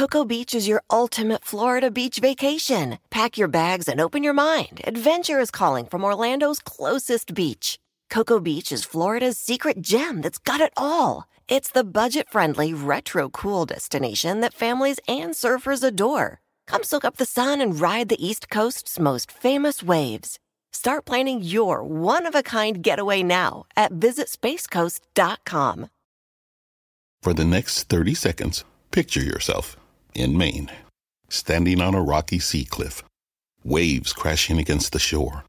Cocoa Beach is your ultimate Florida beach vacation. Pack your bags and open your mind. Adventure is calling from Orlando's closest beach. Cocoa Beach is Florida's secret gem that's got it all. It's the budget friendly, retro cool destination that families and surfers adore. Come soak up the sun and ride the East Coast's most famous waves. Start planning your one of a kind getaway now at visitspacecoast.com. For the next 30 seconds, picture yourself in Maine, standing on a rocky sea cliff, waves crashing against the shore.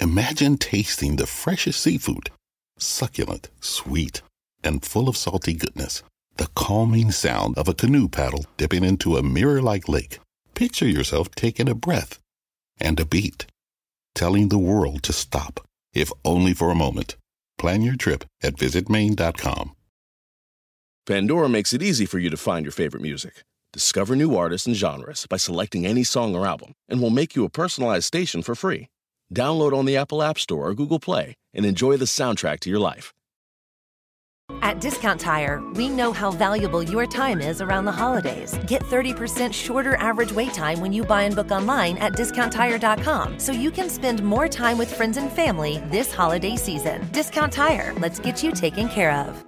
Imagine tasting the freshest seafood, succulent, sweet, and full of salty goodness. The calming sound of a canoe paddle dipping into a mirror like lake. Picture yourself taking a breath and a beat, telling the world to stop, if only for a moment. Plan your trip at visitmaine.com. Pandora makes it easy for you to find your favorite music. Discover new artists and genres by selecting any song or album, and we'll make you a personalized station for free. Download on the Apple App Store or Google Play and enjoy the soundtrack to your life. At Discount Tire, we know how valuable your time is around the holidays. Get 30% shorter average wait time when you buy and book online at discounttire.com so you can spend more time with friends and family this holiday season. Discount Tire, let's get you taken care of.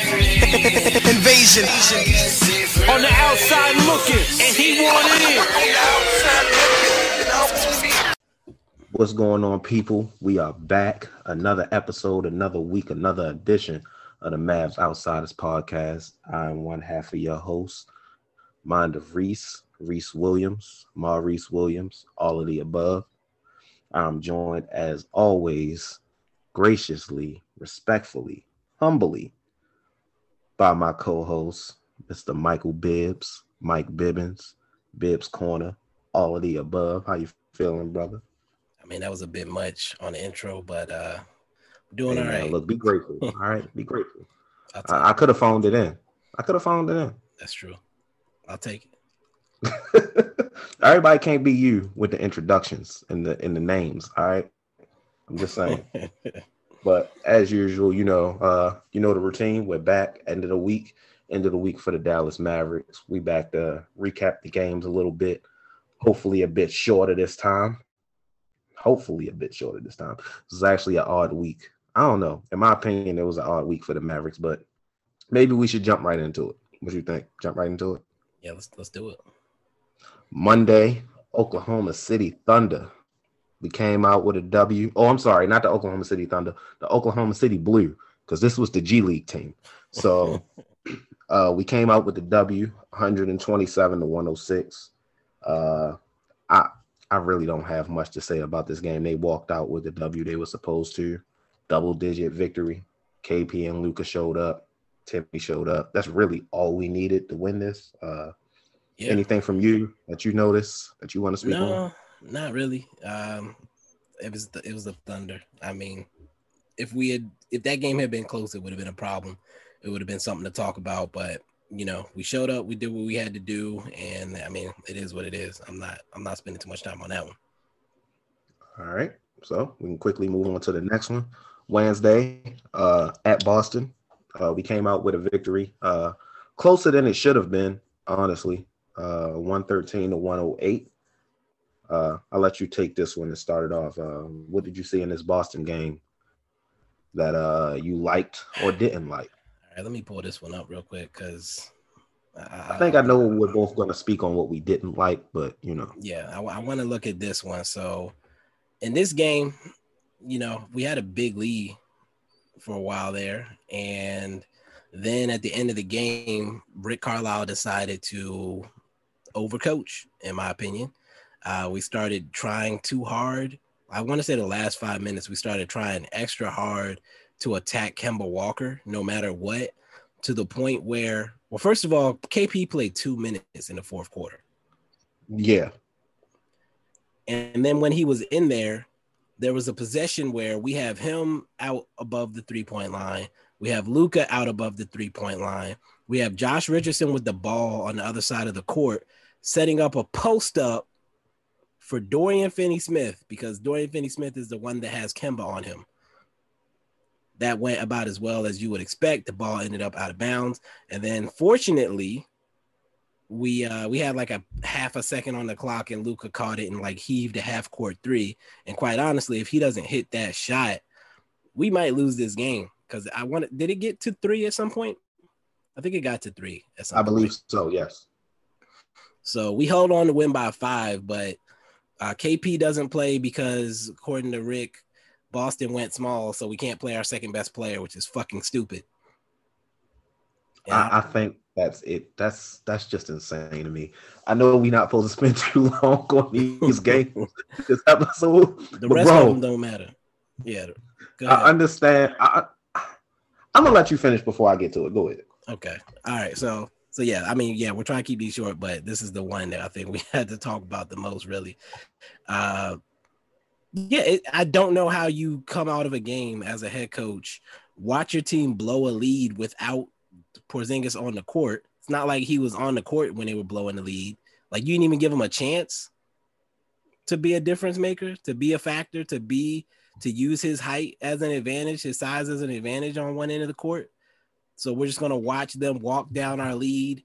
Invasion. On the outside looking, and he wanted it. What's going on, people? We are back. Another episode, another week, another edition of the Mavs Outsiders podcast. I'm one half of your host, Mind of Reese, Reese Williams, Maurice Williams, all of the above. I'm joined, as always, graciously, respectfully, humbly, by my co-host, Mr. Michael Bibbs, Mike Bibbins, Bibs Corner, all of the above. How you feeling, brother? I mean, that was a bit much on the intro, but uh doing Hey, all man. Look, be grateful. all right, be grateful. I, I could have phoned it in. I could have phoned it in. That's true. I'll take it. Everybody can't be you with the introductions and the and the names. All right, I'm just saying. but as usual, you know, uh, you know the routine. We're back end of the week, end of the week for the Dallas Mavericks. We back to recap the games a little bit. Hopefully, a bit shorter this time. Hopefully, a bit shorter this time. This is actually an odd week. I don't know. In my opinion, it was an odd week for the Mavericks, but maybe we should jump right into it. What do you think? Jump right into it. yeah, let's let's do it. Monday, Oklahoma City Thunder. We came out with a W. Oh, I'm sorry, not the Oklahoma City Thunder, the Oklahoma City Blue, because this was the G League team. So uh, we came out with the W, 127 to 106. Uh, I I really don't have much to say about this game. They walked out with the W they were supposed to. Double digit victory. KP and Luka showed up. Timmy showed up. That's really all we needed to win this. Uh, Yeah. Anything from you that you notice that you want to speak on? No, not really. Um it was the, it was the Thunder. I mean, if we had if that game had been close, it would have been a problem. It would have been something to talk about, but you know, we showed up, we did what we had to do, and I mean, it is what it is. I'm not I'm not spending too much time on that one. All right. So we can quickly move on to the next one. Wednesday, uh, at Boston. Uh, we came out with a victory. Uh, closer than it should have been, honestly. Uh, 113 to 108. Uh, I'll let you take this one and start it off. Uh, what did you see in this Boston game that uh, you liked or didn't like? All right, let me pull this one up real quick because I think I know we're both going to speak on what we didn't like, but you know, yeah, I, want to look at this one. So, in this game, you know, we had a big lead for a while there, and then at the end of the game, Rick Carlisle decided to overcoach, in my opinion. Uh, we started trying too hard. I want to say the last five minutes, we started trying extra hard to attack Kemba Walker, no matter what, to the point where, well, first of all, KP played two minutes in the fourth quarter. Yeah. And then when he was in there, there was a possession where we have him out above the three point line. We have Luka out above the three point line. We have Josh Richardson with the ball on the other side of the court, setting up a post up for Dorian Finney Smith because Dorian Finney Smith is the one that has Kemba on him. That went about as well as you would expect. The ball ended up out of bounds. And then fortunately, we uh we had like a half a second on the clock and Luka caught it and like heaved a half court three. And quite honestly, if he doesn't hit that shot, we might lose this game. Cause I want did it get to three at some point? I think it got to three at some I believe point. so, yes. So we held on to win by five, but uh, KP doesn't play because according to Rick, Boston went small, so we can't play our second best player, which is fucking stupid. I, I think that's it. That's that's just insane to me. I know we're not supposed to spend too long on these games this episode, the rest bro, of them don't matter. Yeah. I understand. I, I'm gonna let you finish before I get to it. Go ahead. Okay. All right. So so yeah, I mean, yeah, we're trying to keep these short, but this is the one that I think we had to talk about the most, really. Uh yeah, it, I don't know how you come out of a game as a head coach, watch your team blow a lead without Porzingis on the court. It's not like he was on the court when they were blowing the lead. Like you didn't even give him a chance to be a difference maker, to be a factor, to be to use his height as an advantage, his size as an advantage on one end of the court. So we're just gonna watch them walk down our lead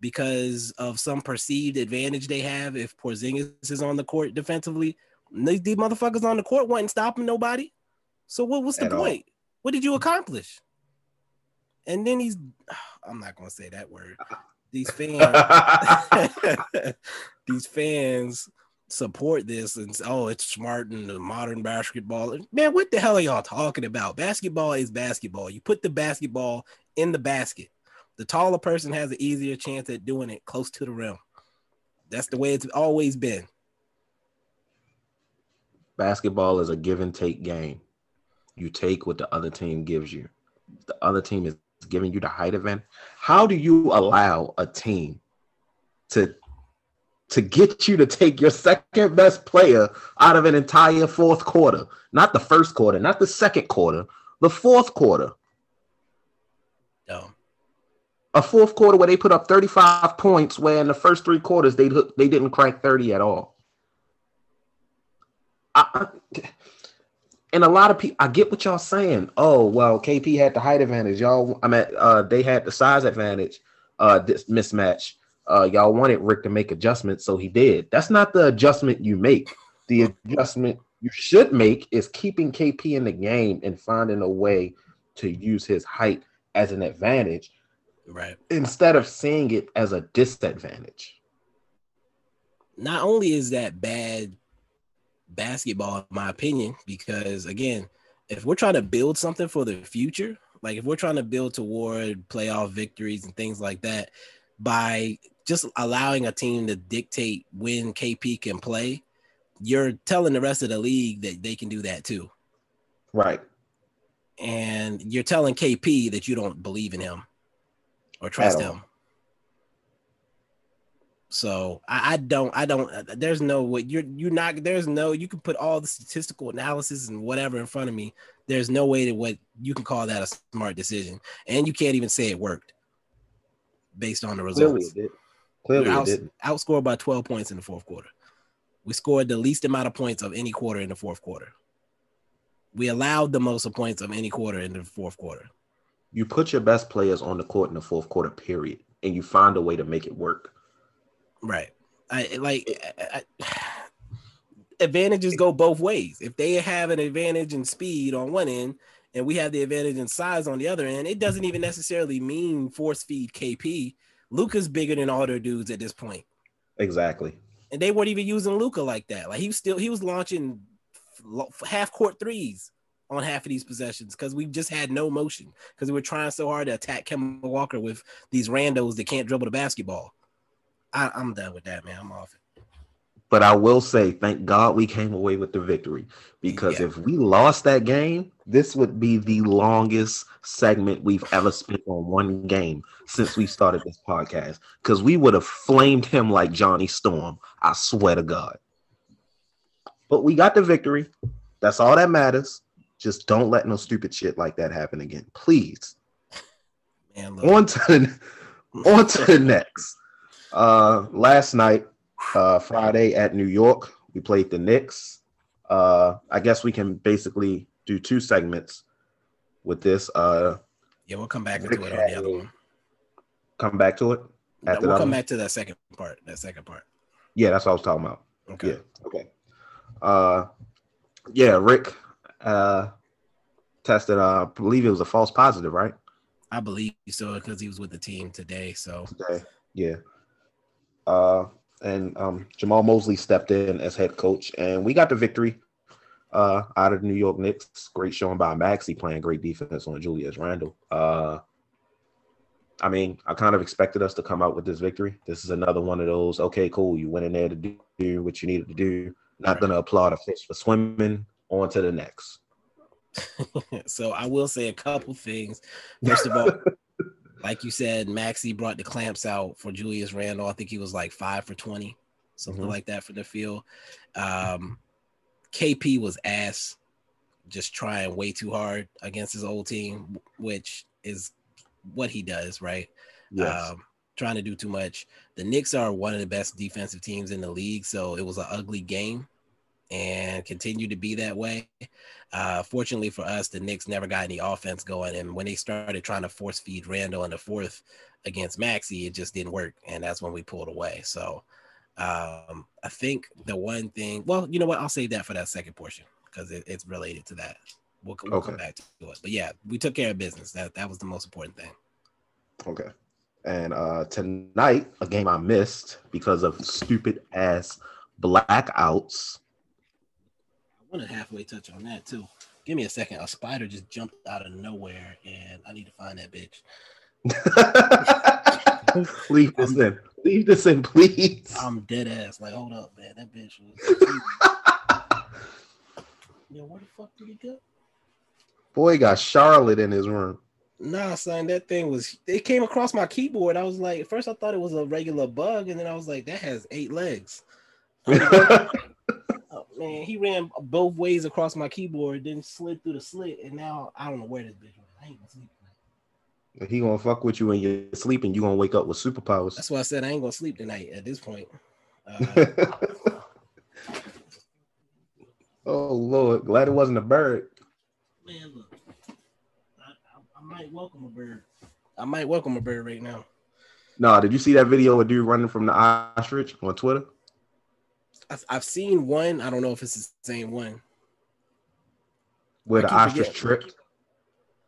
because of some perceived advantage they have if Porzingis is on the court defensively. These, these motherfuckers on the court wasn't stopping nobody. So what was the At all. point? What did you accomplish? And then he's I'm not gonna say that word. These fans these fans support this and say, oh, it's smart and the modern basketball. Man, what the hell are y'all talking about? Basketball is basketball. You put the basketball in the basket. The taller person has an easier chance at doing it close to the rim. That's the way it's always been. Basketball is a give and take game. You take what the other team gives you. The other team is giving you the height event. How do you allow a team to to get you to take your second best player out of an entire fourth quarter? Not the first quarter, not the second quarter, the fourth quarter. A fourth quarter where they put up 35 points, where in the first three quarters they they didn't crack 30 at all. I- and a lot of people, I get what y'all saying. Oh, well, KP had the height advantage. Y'all, I mean, uh, they had the size advantage. Uh, this mismatch. Uh, y'all wanted Rick to make adjustments, so he did. That's not the adjustment you make. The adjustment you should make is keeping KP in the game and finding a way to use his height as an advantage Right. instead of seeing it as a disadvantage. not only is that bad basketball, in my opinion, because again, if we're trying to build something for the future, like if we're trying to build toward playoff victories and things like that, by just allowing a team to dictate when KP can play, you're telling the rest of the league that they can do that too. Right. And you're telling KP that you don't believe in him or trust him. So I, I don't, I don't. There's no way you're you're not. There's no. You can put all the statistical analysis and whatever in front of me. There's no way that what you can call that a smart decision, and you can't even say it worked based on the Clearly results. it did. Clearly outs- didn't. outscored by 12 points in the fourth quarter. We scored the least amount of points of any quarter in the fourth quarter. We allowed the most points of any quarter in the fourth quarter. You put your best players on the court in the fourth quarter, period, and you find a way to make it work. Right. I like I, advantages go both ways. If they have an advantage in speed on one end and we have the advantage in size on the other end, it doesn't even necessarily mean force feed KP. Luka's bigger than all their dudes at this point. Exactly. And they weren't even using Luka like that. Like he was still he was launching half court threes on half of these possessions because we just had no motion because we were trying so hard to attack Kemba Walker with these randos that can't dribble the basketball. I, I'm done with that, man. I'm off it. but I will say, thank God we came away with the victory because Yeah. if we lost that game, this would be the longest segment we've ever spent on one game since we started this podcast. Because we would have flamed him like Johnny Storm. I swear to God. But we got the victory. That's all that matters. Just don't let no stupid shit like that happen again, please. Man, look, On to the, on to the next. Uh, last night, uh, Friday at New York, we played the Knicks. Uh, I guess we can basically do two segments with this. Uh, yeah, we'll come back to it on the other one. come back to it. No, we'll come one? back to that second part. That second part. Yeah, that's what I was talking about. Okay. Yeah. Okay. Uh, yeah, Rick uh, tested. Uh, I believe it was a false positive, right? I believe so because he was with the team today. So today. Yeah. Uh, and um, Jamahl Mosley stepped in as head coach, and we got the victory uh, out of the New York Knicks. Great showing by Maxi playing great defense on Julius Randle. Uh, I mean, I kind of expected us to come out with this victory. This is another one of those. Okay, cool. You went in there to do, do what you needed to do. Not going to applaud a fish for swimming. On to the next. so I will say a couple things. First of all, like you said, Maxi brought the clamps out for Julius Randle. I think he was like five for 20, something Mhm. like that for the field. Um, KP was ass, just trying way too hard against his old team, which is what he does, right? Yes. Um, trying to do too much. The Knicks are one of the best defensive teams in the league, so it was an ugly game and continue to be that way. Uh, fortunately for us, the Knicks never got any offense going, and when they started trying to force feed Randle in the fourth against Maxi, it just didn't work, and that's when we pulled away. So um, I think the one thing, well, you know what? I'll save that for that second portion because it, it's related to that. We'll, we'll come back to it, but yeah, we took care of business. That that was the most important thing. Okay. And uh tonight, a game I missed because of stupid ass blackouts. I want to halfway touch on that too. Give me a second. A spider just jumped out of nowhere, and I need to find that bitch. Leave this in. Leave this in, please. I'm dead ass. Like, hold up, man. That bitch was. Yo, where the fuck did he go? Boy got Charlotte in his room. Nah, son, that thing was. It came across my keyboard. I was like, first I thought it was a regular bug, and then I was like, that has eight legs. Oh, man, he ran both ways across my keyboard, then slid through the slit, and now I don't know where this bitch went. I ain't gonna sleep. tonight. he gonna fuck with you when you're sleeping. You gonna wake up with superpowers. That's why I said I ain't gonna sleep tonight. At this point, uh, oh Lord, glad it wasn't a bird. man, look, might welcome a bird. I might welcome a bird right now. No, did you see that video of dude running from the ostrich on Twitter? I've, I've seen one. I don't know if it's the same one. Where the ostrich forgetting. tripped.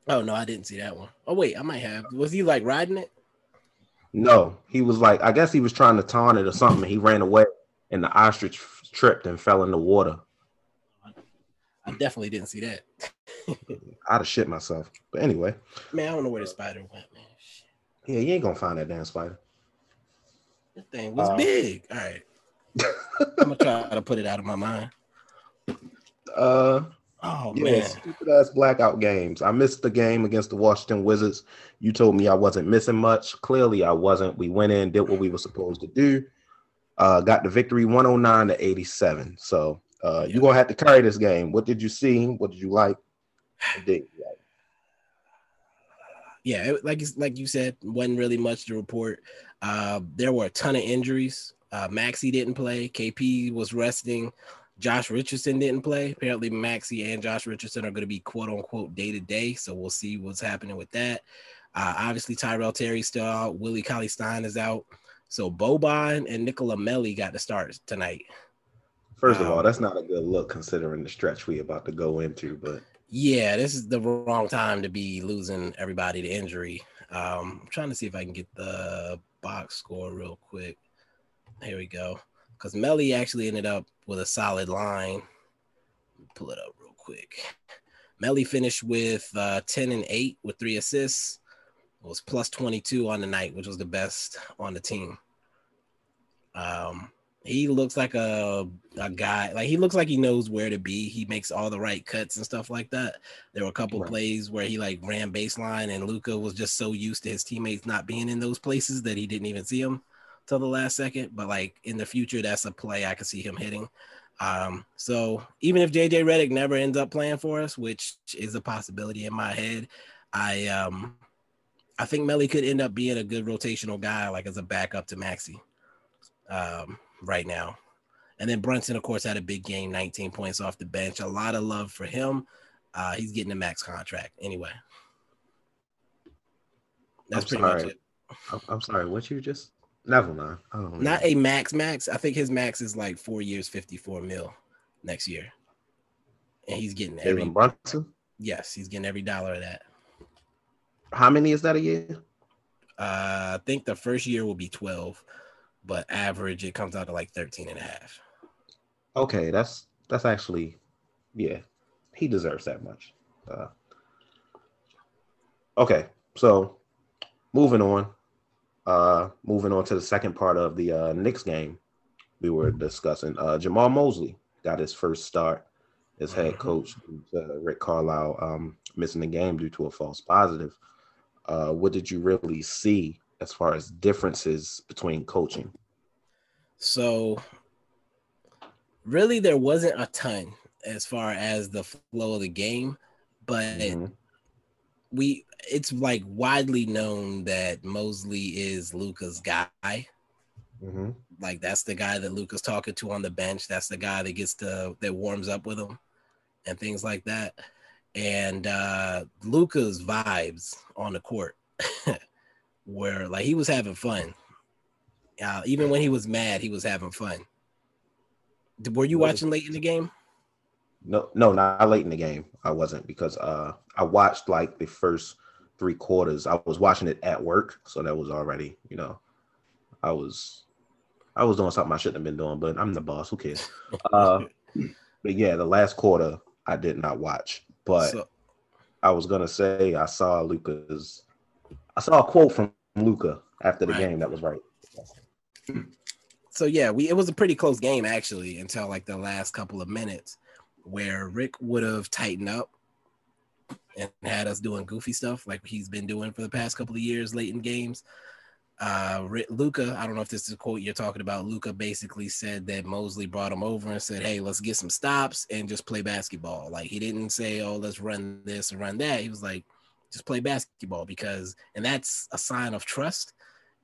Oh no, I didn't see that one. Oh wait, I might have. Was he like riding it? No, he was like, I guess he was trying to taunt it or something. He ran away, and the ostrich tripped and fell in the water. I definitely didn't see that. I'd have shit myself. But anyway, Man, I don't know where the spider went, man. Shit. yeah, you ain't gonna find that damn spider. That thing was Uh, big. All right. I'm gonna try to put it out of my mind. Uh, Oh yeah, man. stupid ass blackout games. I missed the game against the Washington Wizards. You told me I wasn't missing much. Clearly, I wasn't. We went in, did what we were supposed to do. Uh, got the victory 109 to 87. So uh, Yeah. you're gonna have to carry this game. What did you see? What did you like? Did you like? yeah, it, like you- like you said, wasn't really much to report. Uh, there were a ton of injuries. Uh, Maxi didn't play. KP was resting. Josh Richardson didn't play. Apparently, Maxi and Josh Richardson are going to be quote unquote day to day. So we'll see what's happening with that. Uh, obviously, Tyrell Terry's still out. Willie Cauley Stein is out. So Boban and Nicolò Melli got to start tonight. First of all, that's not a good look considering the stretch we about to go into. But Yeah, this is the wrong time to be losing everybody to injury. Um, I'm trying to see if I can get the box score real quick. Here we go. Because Melli actually ended up with a solid line. Pull it up real quick. Melli finished with uh, 10 and 8 with three assists. It was plus 22 on the night, which was the best on the team. Um, he looks like a a guy like he looks like he knows where to be. He makes all the right cuts and stuff like that. There were a couple right. plays where he like ran baseline and Luka was just so used to his teammates not being in those places that he didn't even see him till the last second. But like in the future, that's a play I could see him hitting. Um, so even if JJ Redick never ends up playing for us, which is a possibility in my head, I um I think Melli could end up being a good rotational guy, like as a backup to Maxi. Um, right now. And then Brunson, of course, had a big game, 19 points off the bench. A lot of love for him. Uh, he's getting a max contract anyway. That's I'm pretty sorry. much it. I'm sorry. What you just? Never mind. Not a max max. I think his max is like four years, 54 mil next year. And he's getting every Brunson? Yes, he's getting every dollar of that. How many is that a year? Uh, I think the first year will be 12 but average it comes out to like 13 and a half. Okay, that's that's actually yeah, he deserves that much. Uh, okay, so moving on. Uh moving on to the second part of the uh Knicks game we were discussing. Uh Jamahl Mosley got his first start as head mm-hmm. coach. Uh, Rick Carlisle um, missing the game due to a false positive. Uh, what did you really see as far as differences between coaching? So, really, there wasn't a ton as far as the flow of the game, but mm-hmm. we it's like widely known that Mosley is Luka's guy. Mm-hmm. Like that's the guy that Luka's talking to on the bench. That's the guy that gets to that warms up with him and things like that. And uh Luka's vibes on the court where like he was having fun. Uh, even when he was mad, he was having fun. Were you watching late in the game? No, no, not late in the game. I wasn't because uh, I watched like the first three quarters. I was watching it at work, so that was already, you know, I was, I was doing something I shouldn't have been doing, but I'm the boss. Who cares? Uh, but yeah, the last quarter I did not watch, but so, I was gonna say I saw Luka's. I saw a quote from Luka after the right. game. That was right. So yeah, we it was a pretty close game actually until like the last couple of minutes where Rick would have tightened up and had us doing goofy stuff like he's been doing for the past couple of years late in games. Uh, Luka, I don't know if this is a quote you're talking about. Luka basically said that Mosley brought him over and said, "Hey, let's get some stops and just play basketball." Like he didn't say, "Oh, let's run this and run that." He was like, just play basketball because and that's a sign of trust.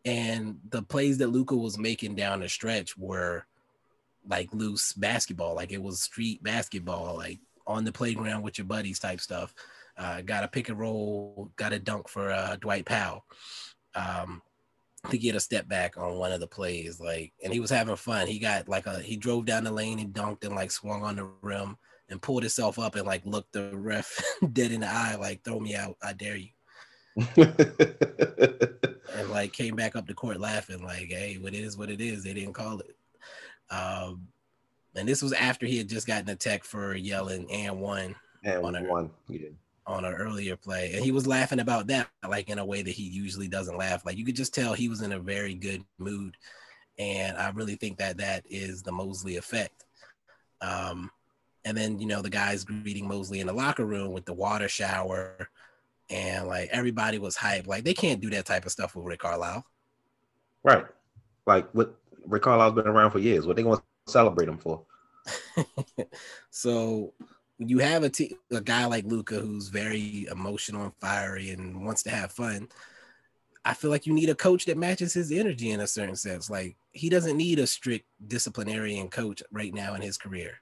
And the plays that Luka was making down the stretch were like loose basketball. Like it was street basketball like on the playground with your buddies type stuff. Uh, got a pick and roll got a dunk for uh, Dwight Powell um, to get a step back on one of the plays like and he was having fun. He got like a he drove down the lane and dunked and like swung on the rim and pulled himself up and like looked the ref dead in the eye, like throw me out, I dare you. and like came back up the court laughing, like, hey, what it is what it is. They didn't call it. Um, and this was after he had just gotten a tech for yelling and one and on a, one yeah. on an earlier play. And he was laughing about that, like in a way that he usually doesn't laugh. Like you could just tell he was in a very good mood. And I really think that that is the Mosley effect. Um, and then you know the guys greeting Mosley in the locker room with the water shower, and like everybody was hyped. Like they can't do that type of stuff with Rick Carlisle. Right. Like what Rick Carlisle's been around for years. What they gonna celebrate him for? so you have a, t- a guy like Luka who's very emotional and fiery and wants to have fun. I feel like you need a coach that matches his energy in a certain sense. Like he doesn't need a strict disciplinarian coach right now in his career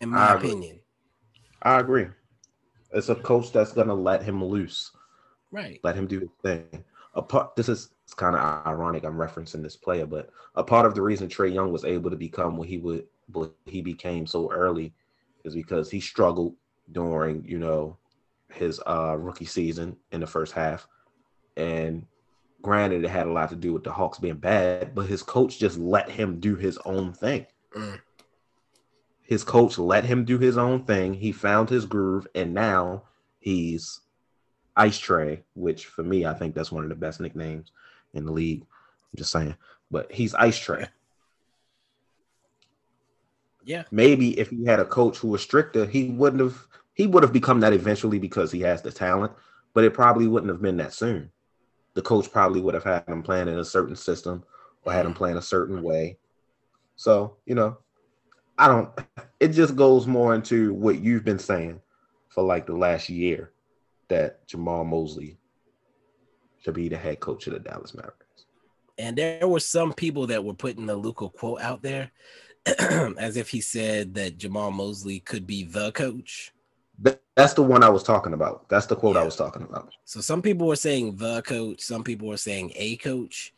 in my I opinion. I agree. It's a coach that's gonna let him loose. Right. Let him do his thing. A part this is it's kind of ironic I'm referencing this player, but a part of the reason Trae Young was able to become what he would what he became so early is because he struggled during, you know, his uh rookie season in the first half. And granted it had a lot to do with the Hawks being bad, but his coach just let him do his own thing. Mm. His coach let him do his own thing. He found his groove, and now he's Ice Trae, which for me, I think that's one of the best nicknames in the league. I'm just saying. but he's ice Trae. Yeah. Maybe if he had a coach who was stricter, he wouldn't have he would have become that eventually because he has the talent, but it probably wouldn't have been that soon. The coach probably would have had him playing in a certain system or had him playing a certain way. So, you know, I don't it just goes more into what you've been saying for like the last year that Jamahl Mosley should be the head coach of the Dallas Mavericks. And there were some people that were putting the Luka quote out there as if he said that Jamahl Mosley could be the coach. That's the one I was talking about. That's the quote yeah. I was talking about. So some people were saying the coach, some people were saying a coach.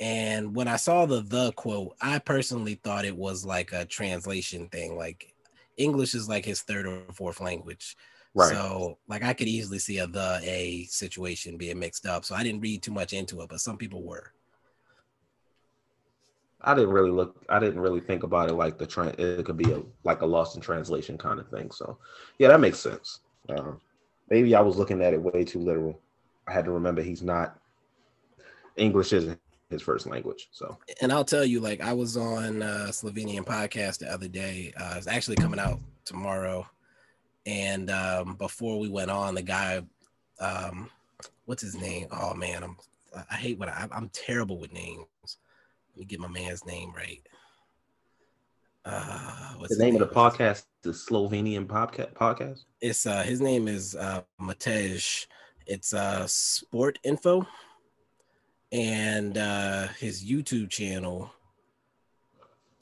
And when I saw the the quote, I personally thought it was like a translation thing. Like English is like his third or fourth language. Right. So like I could easily see a the a situation being mixed up. So I didn't read too much into it, but some people were. I didn't really look. I didn't really think about it like the trend. It could be a like a lost in translation kind of thing. So, yeah, that makes sense. Uh, maybe I was looking at it way too literal. I had to remember he's not English isn't his first language. So, and I'll tell you, like I was on uh, Slovenian podcast the other day. Uh, it's actually coming out tomorrow. And um, before we went on, the guy, um, what's his name? Oh man, I'm I hate what I, I'm terrible with names Let me get my man's name right. Uh, what's the name, name of the podcast? The Slovenian podcast. Podcast. It's uh, his name is uh, Matej. It's uh, Sport Info, and uh, his YouTube channel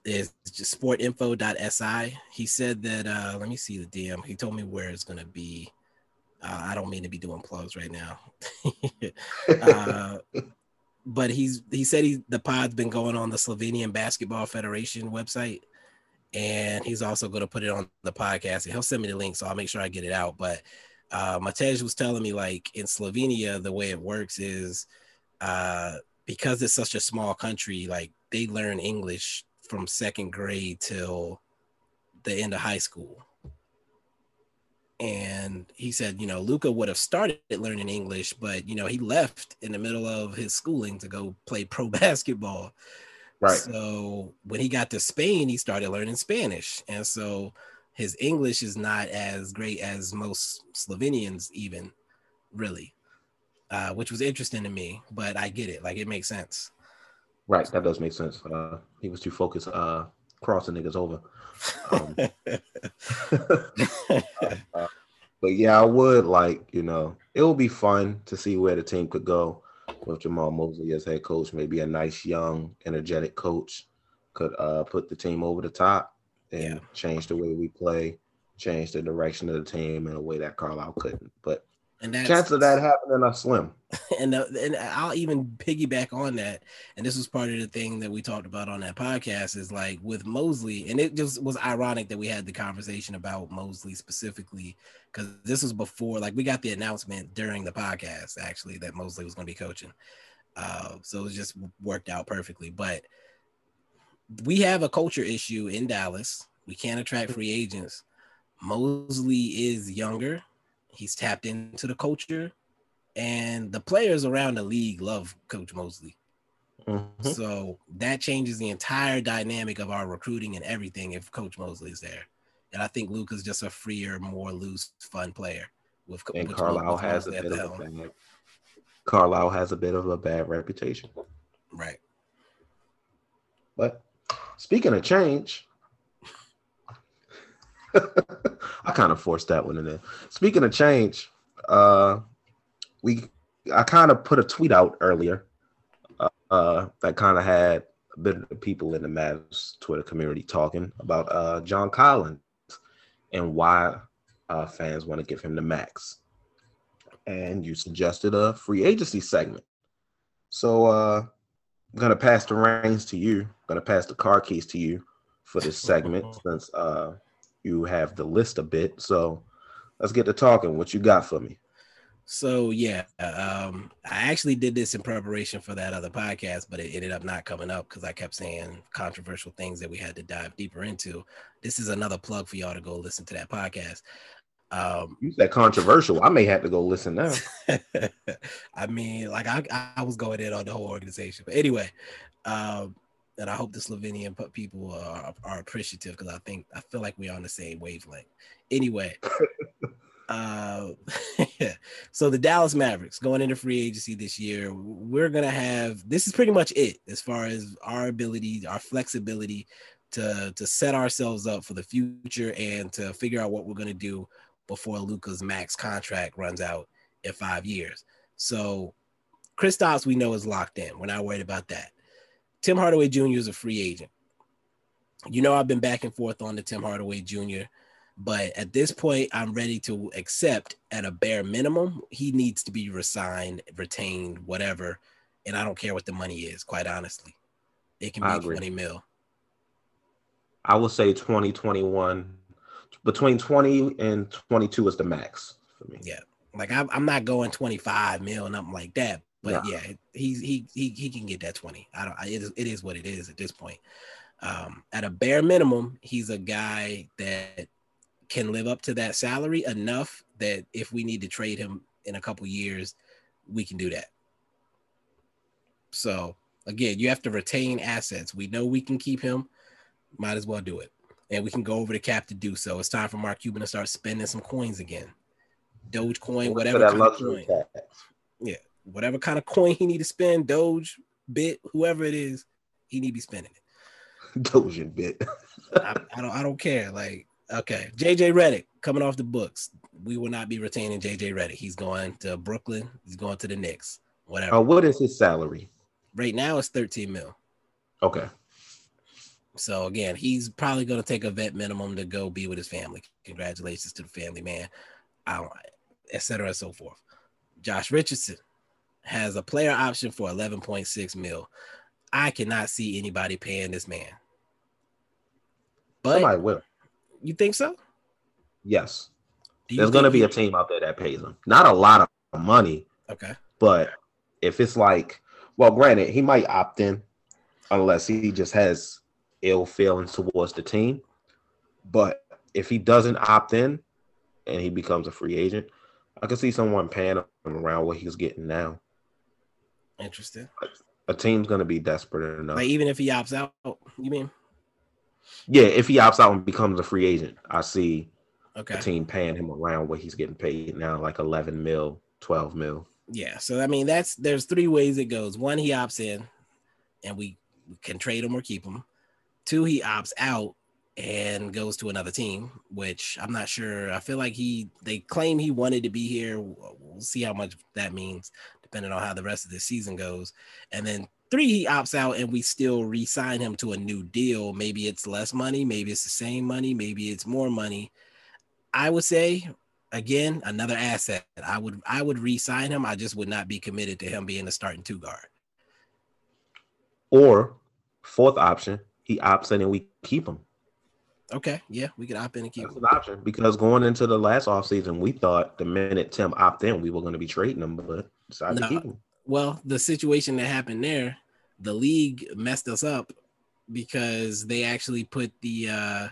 is just sportinfo.si. He said that. Uh, let me see the DM. He told me where it's gonna be. Uh, I don't mean to be doing plugs right now. uh, but he's he said he the pod's been going on the Slovenian Basketball Federation website, and he's also going to put it on the podcast. And he'll send me the link, so I'll make sure I get it out. But uh, Matej was telling me like in Slovenia, the way it works is uh, because it's such a small country, like they learn English from second grade till the end of high school and he said, you know, Luka would have started learning English, but you know, he left in the middle of his schooling to go play pro basketball. Right. So when he got to Spain, he started learning Spanish, and so his English is not as great as most Slovenians, even really, uh, which was interesting to me. But I get it; like it makes sense. Right, that does make sense. Uh, he was too focused uh, crossing niggas over. Um, uh, but yeah, I would like, you know, it would be fun to see where the team could go with Jamahl Mosley as head coach. Maybe a nice, young, energetic coach could uh, put the team over the top and yeah. change the way we play, change the direction of the team in a way that Carlisle couldn't. But and that's, chance of that happening are slim. And uh, and I'll even piggyback on that. And this was part of the thing that we talked about on that podcast is like with Mosley, and it just was ironic that we had the conversation about Mosley specifically because this was before like we got the announcement during the podcast actually that Mosley was going to be coaching. Uh, so it just worked out perfectly. But we have a culture issue in Dallas. We can't attract free agents. Mosley is younger He's tapped into the culture, and the players around the league love Coach Mosley. Mm-hmm. So that changes the entire dynamic of our recruiting and everything if Coach Mosley is there. And I think Luka is just a freer, more loose, fun player. With and Carlisle has a bit of a bad, Carlisle has a bit of a bad reputation. Right. But speaking of change, I kind of forced that one in there. Speaking of change, uh, we I kind of put a tweet out earlier uh, uh, that kind of had a bit of people in the Mavs Twitter community talking about uh, John Collins and why uh, fans want to give him the max. And you suggested a free agency segment. So uh, I'm gonna pass the reins to you. I'm gonna pass the car keys to you for this segment since uh, you have the list a bit. So let's get to talking. What you got for me? So yeah, um, I actually did this in preparation for that other podcast, but it ended up not coming up because I kept saying controversial things that we had to dive deeper into. This is another plug for y'all to go listen to that podcast. Um, you said controversial. I may have to go listen now. I mean, like I, I was going in on the whole organization, but anyway, um, and I hope the Slovenian people are, are appreciative because I think I feel like we're on the same wavelength. Anyway, uh, so the Dallas Mavericks going into free agency this year, we're gonna have this is pretty much it as far as our ability, our flexibility to to set ourselves up for the future and to figure out what we're gonna do before Luka's max contract runs out in five years. So Kristaps we know is locked in. We're not worried about that. Tim Hardaway Jr. is a free agent. You know, I've been back and forth on the Tim Hardaway Jr., but at this point, I'm ready to accept at a bare minimum, he needs to be resigned, retained, whatever. And I don't care what the money is, quite honestly. It can be 20 mil. I will say 2021. Between 20 and 22 is the max for me. Yeah. Like I'm, I'm not going 25 mil, and nothing like that. But yeah, he's he he he can get that 20. I don't it is, it is what it is at this point. Um, at a bare minimum, he's a guy that can live up to that salary enough that if we need to trade him in a couple years, we can do that. So again, you have to retain assets. We know we can keep him, might as well do it. And we can go over the cap to do so. It's time for Mark Cuban to start spending some coins again. Dogecoin, whatever. Kind of coin. Yeah, whatever kind of coin he need to spend, Doge, Bit, whoever it is, he need to be spending it. Doge and Bit. I, I, don't. I don't care. Like, okay, JJ Redick coming off the books. We will not be retaining JJ Redick. He's going to Brooklyn. He's going to the Knicks. Whatever. Uh, what is his salary? Right now, it's 13 mil. Okay. So again, he's probably going to take a vet minimum to go be with his family. Congratulations to the family, man. Et cetera, and so forth. Josh Richardson, has a player option for 11.6 mil. I cannot see anybody paying this man. But somebody will. You think so? Yes. There's going to be a team out there that pays him. Not a lot of money. Okay. But if it's like, well, granted, he might opt in unless he just has ill feelings towards the team. But if he doesn't opt in and he becomes a free agent, I could see someone paying him around what he's getting now. Interesting. A team's gonna be desperate enough. Like even if he opts out, you mean? Yeah, if he opts out and becomes a free agent, I see okay. a team paying him around what he's getting paid now, like eleven mil, twelve mil. Yeah, so I mean that's there's three ways it goes. One, he opts in, and we, we can trade him or keep him. Two, he opts out and goes to another team, which I'm not sure. I feel like he they claim he wanted to be here. We'll see how much that means depending on how the rest of the season goes. And then three, he opts out and we still re-sign him to a new deal. Maybe it's less money, maybe it's the same money, maybe it's more money. I would say again, another asset. I would I would re-sign him. I just would not be committed to him being a starting two guard. Or fourth option, he opts in and we keep him. Okay, yeah, we could opt in and keep That's him. an option because going into the last offseason, we thought the minute Tim opt in, we were going to be trading him, but decided no. to keep him. Well, the situation that happened there, the league messed us up because they actually put the uh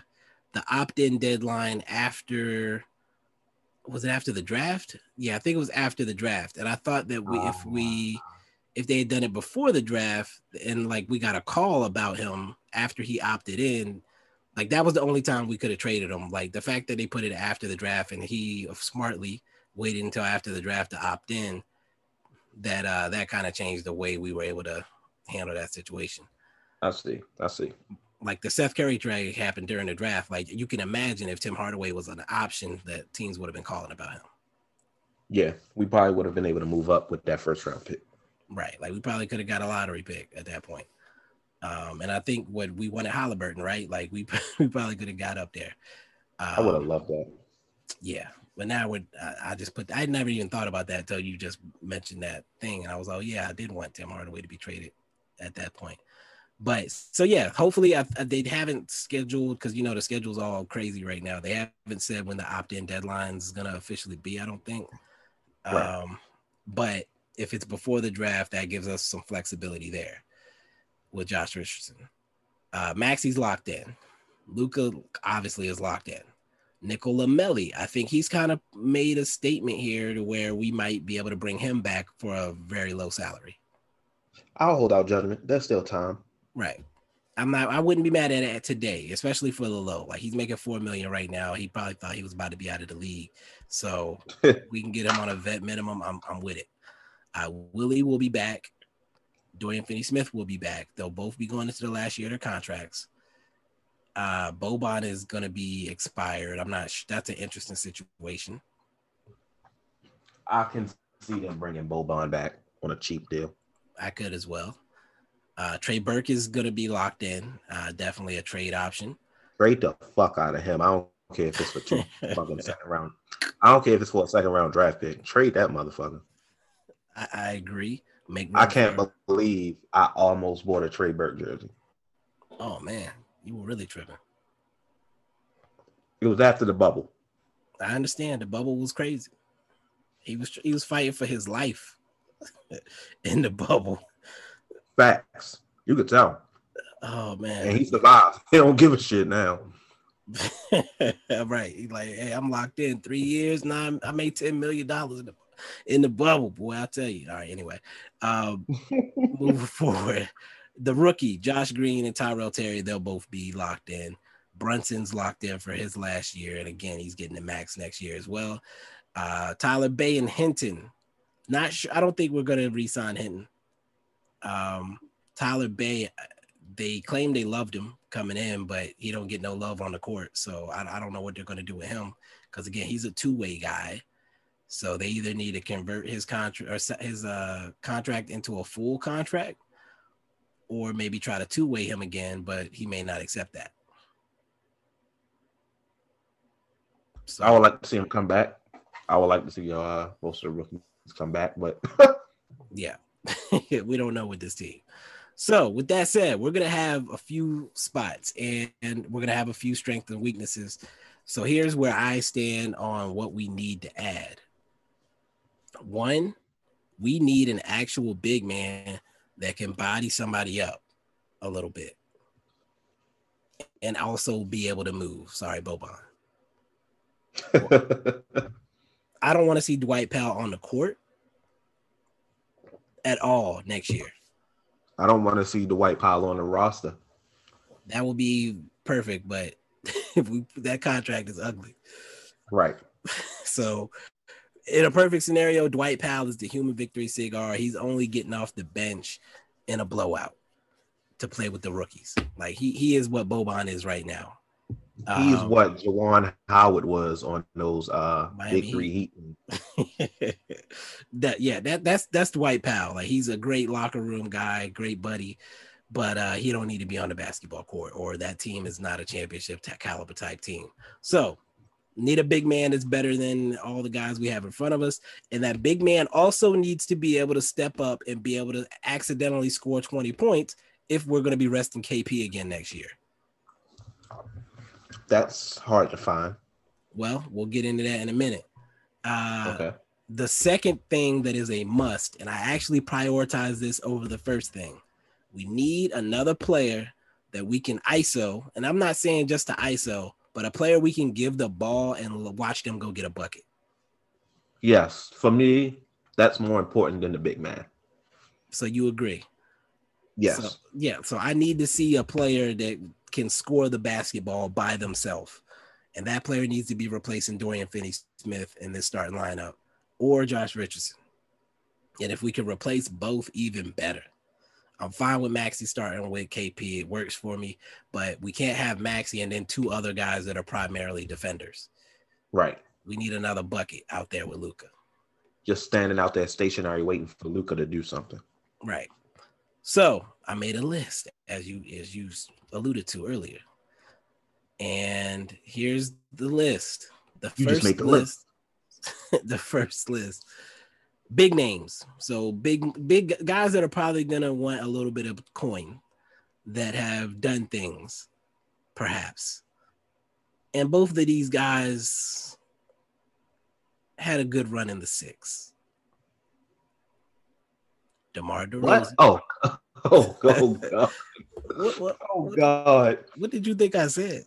the opt-in deadline after was it after the draft? Yeah, I think it was after the draft. And I thought that we, if we if they had done it before the draft and like we got a call about him after he opted in, like that was the only time we could have traded him. Like the fact that they put it after the draft and he smartly waited until after the draft to opt in that uh that kind of changed the way we were able to handle that situation. I see. I see. Like the Seth Curry trade happened during the draft. Like you can imagine if Tim Hardaway was an option that teams would have been calling about him. Yeah, we probably would have been able to move up with that first round pick. Right. Like we probably could have got a lottery pick at that point. Um, and I think what we wanted Halliburton, right? Like we we probably could have got up there. Um, I would have loved that. Yeah, but now would I, I, just put I never even thought about that until you just mentioned that thing, and I was like, oh yeah, I did want Tim Hardaway to be traded at that point. But so yeah, hopefully I, they haven't scheduled because you know the schedule's all crazy right now. They haven't said when the opt-in deadline is gonna officially be. I don't think. Right. Um, but if it's before the draft, that gives us some flexibility there with Josh Richardson. Uh, Maxi's locked in. Luka obviously is locked in. Nicolò Melli. I think he's kind of made a statement here to where we might be able to bring him back for a very low salary. I'll hold out judgment. There's still time. Right. I'm not. I wouldn't be mad at it today, especially for the low. Like he's making four million right now. He probably thought he was about to be out of the league. So we can get him on a vet minimum. I'm, I'm with it. Uh, Willie will be back. Dorian Finney-Smith will be back. They'll both be going into the last year of their contracts. Uh, Boban is going to be expired. I'm not. That's an interesting situation. I can see them bringing Boban back on a cheap deal. I could as well. Uh, Trey Burke is going to be locked in. Uh, definitely a trade option. Trade the fuck out of him. I don't care if it's for two fucking second round. I don't care if it's for a second round draft pick. Trade that motherfucker. I, I agree. Make I can't believe I almost bought a Trey Burke jersey. Oh man, you were really tripping. It was after the bubble. I understand the bubble was crazy. He was he was fighting for his life in the bubble. Facts. You could tell. Oh man. And he survived. He don't give a shit now. right. He's like, hey, I'm locked in three years. Now I made $10 million in the, in the bubble, boy. I'll tell you. All right, anyway. Um moving forward. The rookie, Josh Green and Tyrell Terry, they'll both be locked in. Brunson's locked in for his last year. And again, he's getting the max next year as well. Uh, Tyler Bey and Hinton. Not sure. I don't think we're going to re-sign Hinton. Um, Tyler Bey, they claim they loved him coming in, but he don't get no love on the court. So I, I don't know what they're going to do with him because again, he's a two-way guy. So they either need to convert his contract or his uh, contract into a full contract, or maybe try to two-way him again, but he may not accept that. So I would like to see him come back. I would like to see uh most of the rookies come back, but yeah, we don't know with this team. So, with that said, we're gonna have a few spots and, and we're gonna have a few strengths and weaknesses. So here's where I stand on what we need to add. One, we need an actual big man that can body somebody up a little bit and also be able to move. Sorry, Boban. I don't want to see Dwight Powell on the court at all next year. I don't want to see Dwight Powell on the roster. That would be perfect, but if we that contract is ugly. Right. So in a perfect scenario, Dwight Powell is the human victory cigar. He's only getting off the bench in a blowout to play with the rookies. Like he he is what Boban is right now. He's um, what Juwan Howard was on those uh Miami big three heat. that yeah, that that's that's Dwight Powell. Like he's a great locker room guy, great buddy, but uh he don't need to be on the basketball court, or that team is not a championship caliber type team. So need a big man that's better than all the guys we have in front of us. And that big man also needs to be able to step up and be able to accidentally score 20 points if we're going to be resting KP again next year that's hard to find. Well, we'll get into that in a minute. Uh, okay. The second thing that is a must, and I actually prioritize this over the first thing, we need another player that we can ISO. And I'm not saying just to ISO, but a player we can give the ball and watch them go get a bucket. Yes. For me, that's more important than the big man. So you agree? Yes. So, yeah. So I need to see a player that can score the basketball by themselves. And that player needs to be replacing Dorian Finney Smith in this starting lineup or Josh Richardson. And if we can replace both, even better. I'm fine with Maxi starting with KP. It works for me, but we can't have Maxi and then two other guys that are primarily defenders. Right. We need another bucket out there with Luka. Just standing out there stationary waiting for Luka to do something. Right. So I made a list as you as you alluded to earlier. And here's the list. The you first the list, list. the first list. Big names. So big big guys that are probably gonna want a little bit of coin that have done things, perhaps. And both of these guys had a good run in the six. DeMar DeRozan. What? Oh, oh, oh God. what, what, oh God. What did you think I said?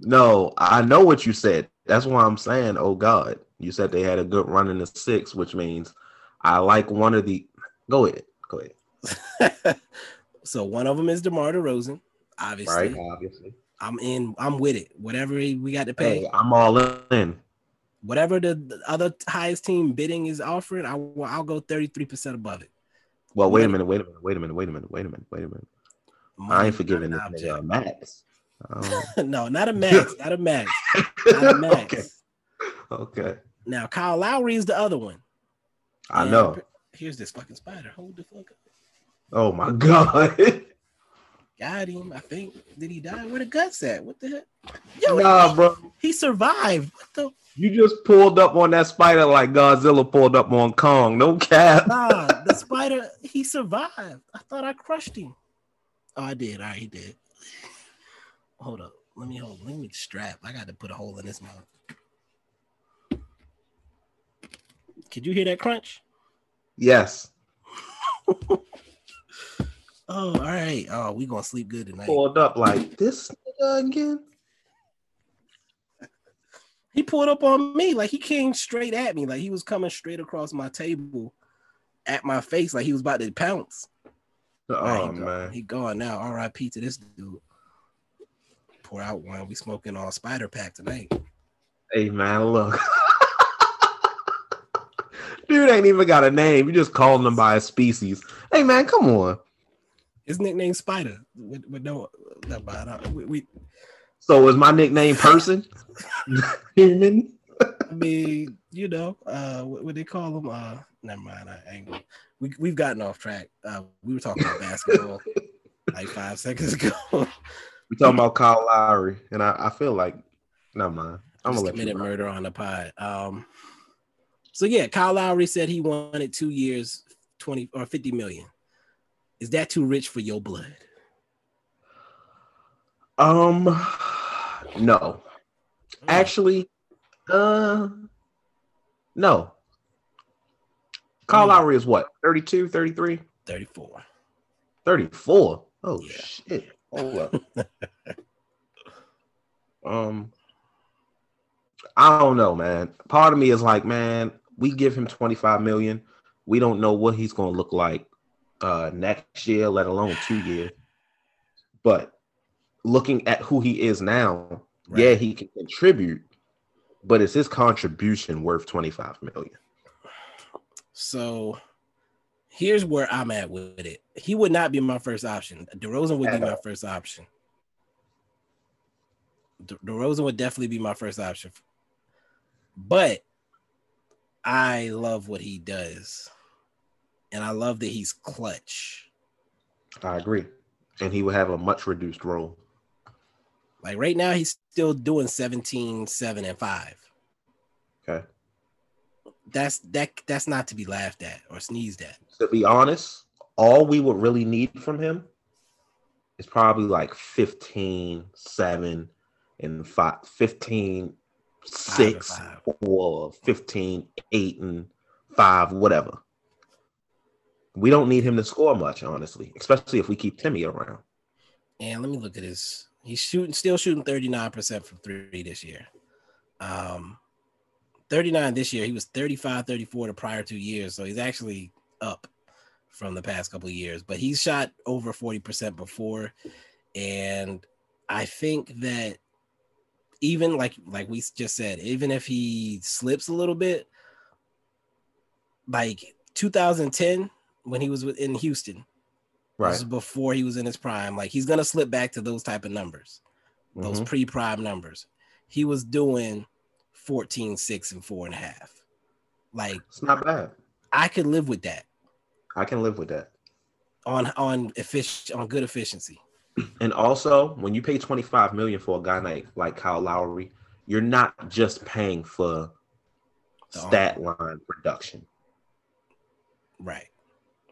No, I know what you said. That's why I'm saying, oh God. You said they had a good run in the six, which means I like one of the. Go ahead. Go ahead. so one of them is DeMar DeRozan, obviously. Right, obviously. I'm in. I'm with it. Whatever we got to pay. Hey, I'm all in. Whatever the, the other highest team bidding is offering, I, will I'll go 33% above it. Well, wait a minute. Wait a minute. Wait a minute. Wait a minute. Wait a minute. Wait a minute. I ain't forgiving this nigga max. Um, no, not a max. Not a max. Not a max. okay. okay. Now Kyle Lowry is the other one. I know. Here's this fucking spider. Hold the fuck up. Oh my god. Got him. I think. Did he die? Where the guts at? What the heck? Yo, nah, he, bro. He survived. What the? You just pulled up on that spider like Godzilla pulled up on Kong. No cap. Nah, the spider. He survived. I thought I crushed him. Oh, I did. All right, he did. Hold up. Let me hold. Let me strap. I got to put a hole in this mouth. Could you hear that crunch? Yes. oh, all right. Oh, we gonna sleep good tonight. Pulled up like this again. He pulled up on me like he came straight at me, like he was coming straight across my table at my face, like he was about to pounce. Oh right, he man, he gone now. R.I.P. to this dude. Pour out one. We smoking on spider pack tonight. Hey man, look. Dude ain't even got a name. You just calling him by a species. Hey man, come on. His nickname Spider. With, with no, we, we, So is my nickname Person? Human? I mean, you know, uh, what, what they call him? Uh, never mind. I ain't. We we've gotten off track. Uh, we were talking about basketball like five seconds ago. we talking about Kyle Lowry, and I, I feel like, never mind. I'm gonna let you murder on the pod. Um, so yeah, Kyle Lowry said he wanted two years, 20 or 50 million. Is that too rich for your blood? Um no. Hmm. Actually, uh no. Kyle hmm. Lowry is what? 32, 33? 34. 34. Oh yeah. shit. Hold up. um I don't know, man. Part of me is like, man, we give him 25 million. We don't know what he's going to look like uh, next year, let alone two years. But looking at who he is now, right. yeah, he can contribute, but is his contribution worth 25 million? So here's where I'm at with it. He would not be my first option. DeRozan would be my first option. De- DeRozan would definitely be my first option. But I love what he does. And I love that he's clutch. I agree. And he would have a much reduced role. Like right now, he's still doing 17, 7, and 5. Okay. That's that that's not to be laughed at or sneezed at. To be honest, all we would really need from him is probably like 15, 7, and 5, 15, six or 15, eight and five, whatever. We don't need him to score much, honestly, especially if we keep Timmy around. And let me look at this. He's shooting, still shooting 39% from three this year. Um, 39 this year. He was 35, 34 the prior two years. So he's actually up from the past couple years, but he's shot over 40% before. And I think that even like like we just said, even if he slips a little bit, like 2010 when he was in Houston, right? This before he was in his prime. Like he's gonna slip back to those type of numbers, mm-hmm. those pre-prime numbers. He was doing 14, 6, and four and a half. Like it's not bad. I could live with that. I can live with that. On on efficient on good efficiency. And also, when you pay 25 million for a guy like, like Kyle Lowry, you're not just paying for stat line production. Right.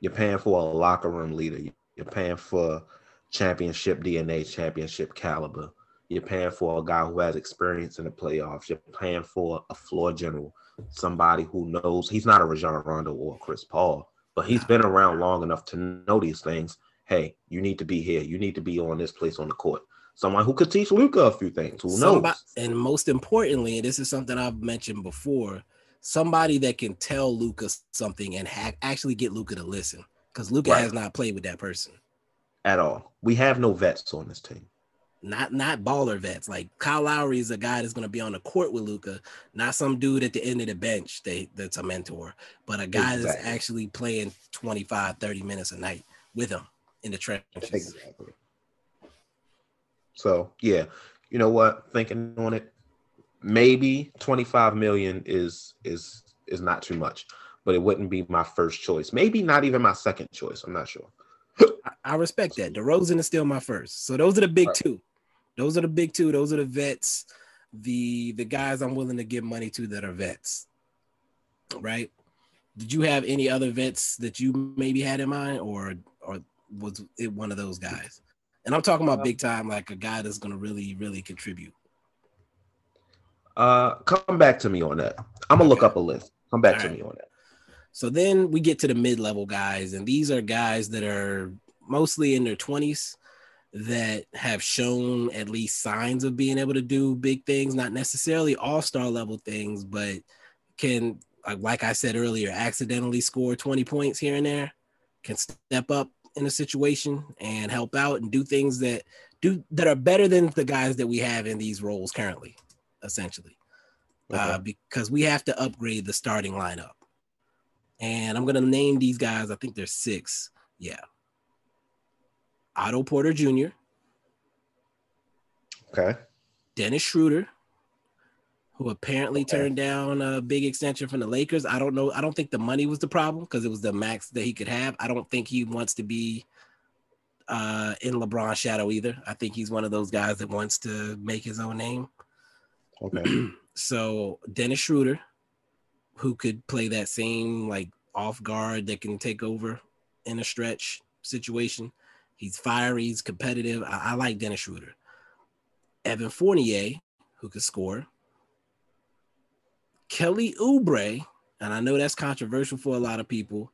You're paying for a locker room leader. You're paying for championship DNA, championship caliber. You're paying for a guy who has experience in the playoffs. You're paying for a floor general, somebody who knows he's not a Rajon Rondo or Chris Paul, but he's been around long enough to know these things hey, you need to be here. You need to be on this place on the court. someone who could teach Luka a few things. Who Somebody, knows? and most importantly, and this is something I've mentioned before, somebody that can tell Luka something and ha- actually get Luka to listen because Luka Right. has not played with that person. At all. We have no vets on this team. Not not baller vets. Like Kyle Lowry is a guy that's going to be on the court with Luka, not some dude at the end of the bench that, that's a mentor, but a guy that's actually playing 25, 30 minutes a night with him in the trenches. Exactly. So yeah, you know what? Thinking on it, maybe 25 million is is is not too much, but it wouldn't be my first choice. Maybe not even my second choice. I'm not sure. I, respect that. DeRozan is still my first. So those are the big Right. two. Those are the big two. Those are the vets. The the guys I'm willing to give money to that are vets. Right? Did you have any other vets that you maybe had in mind, or was it one of those guys? And I'm talking about big time, like a guy that's gonna really, really contribute. Uh, come back to me on that. I'm gonna look up a list. Come back All to right. me on that. So then we get to the mid-level guys, and these are guys that are mostly in their 20s that have shown at least signs of being able to do big things, not necessarily all-star level things, but can, like- like I said earlier, accidentally score 20 points here and there, can step up in a situation and help out and do things that do that are better than the guys that we have in these roles currently, essentially. Uh, because we have to upgrade the starting lineup. And I'm gonna name these guys. I think there's six. Yeah. Otto Porter Jr., Okay. Dennis Schroeder, who apparently Okay. turned down a big extension from the Lakers. I don't know. I don't think the money was the problem because it was the max that he could have. I don't think he wants to be uh, in LeBron's shadow either. I think he's one of those guys that wants to make his own name. Okay. So Dennis Schroeder, who could play that same like off guard that can take over in a stretch situation. He's fiery, he's competitive. I, I like Dennis Schroeder. Evan Fournier, who could score. Kelly Oubre, and I know that's controversial for a lot of people,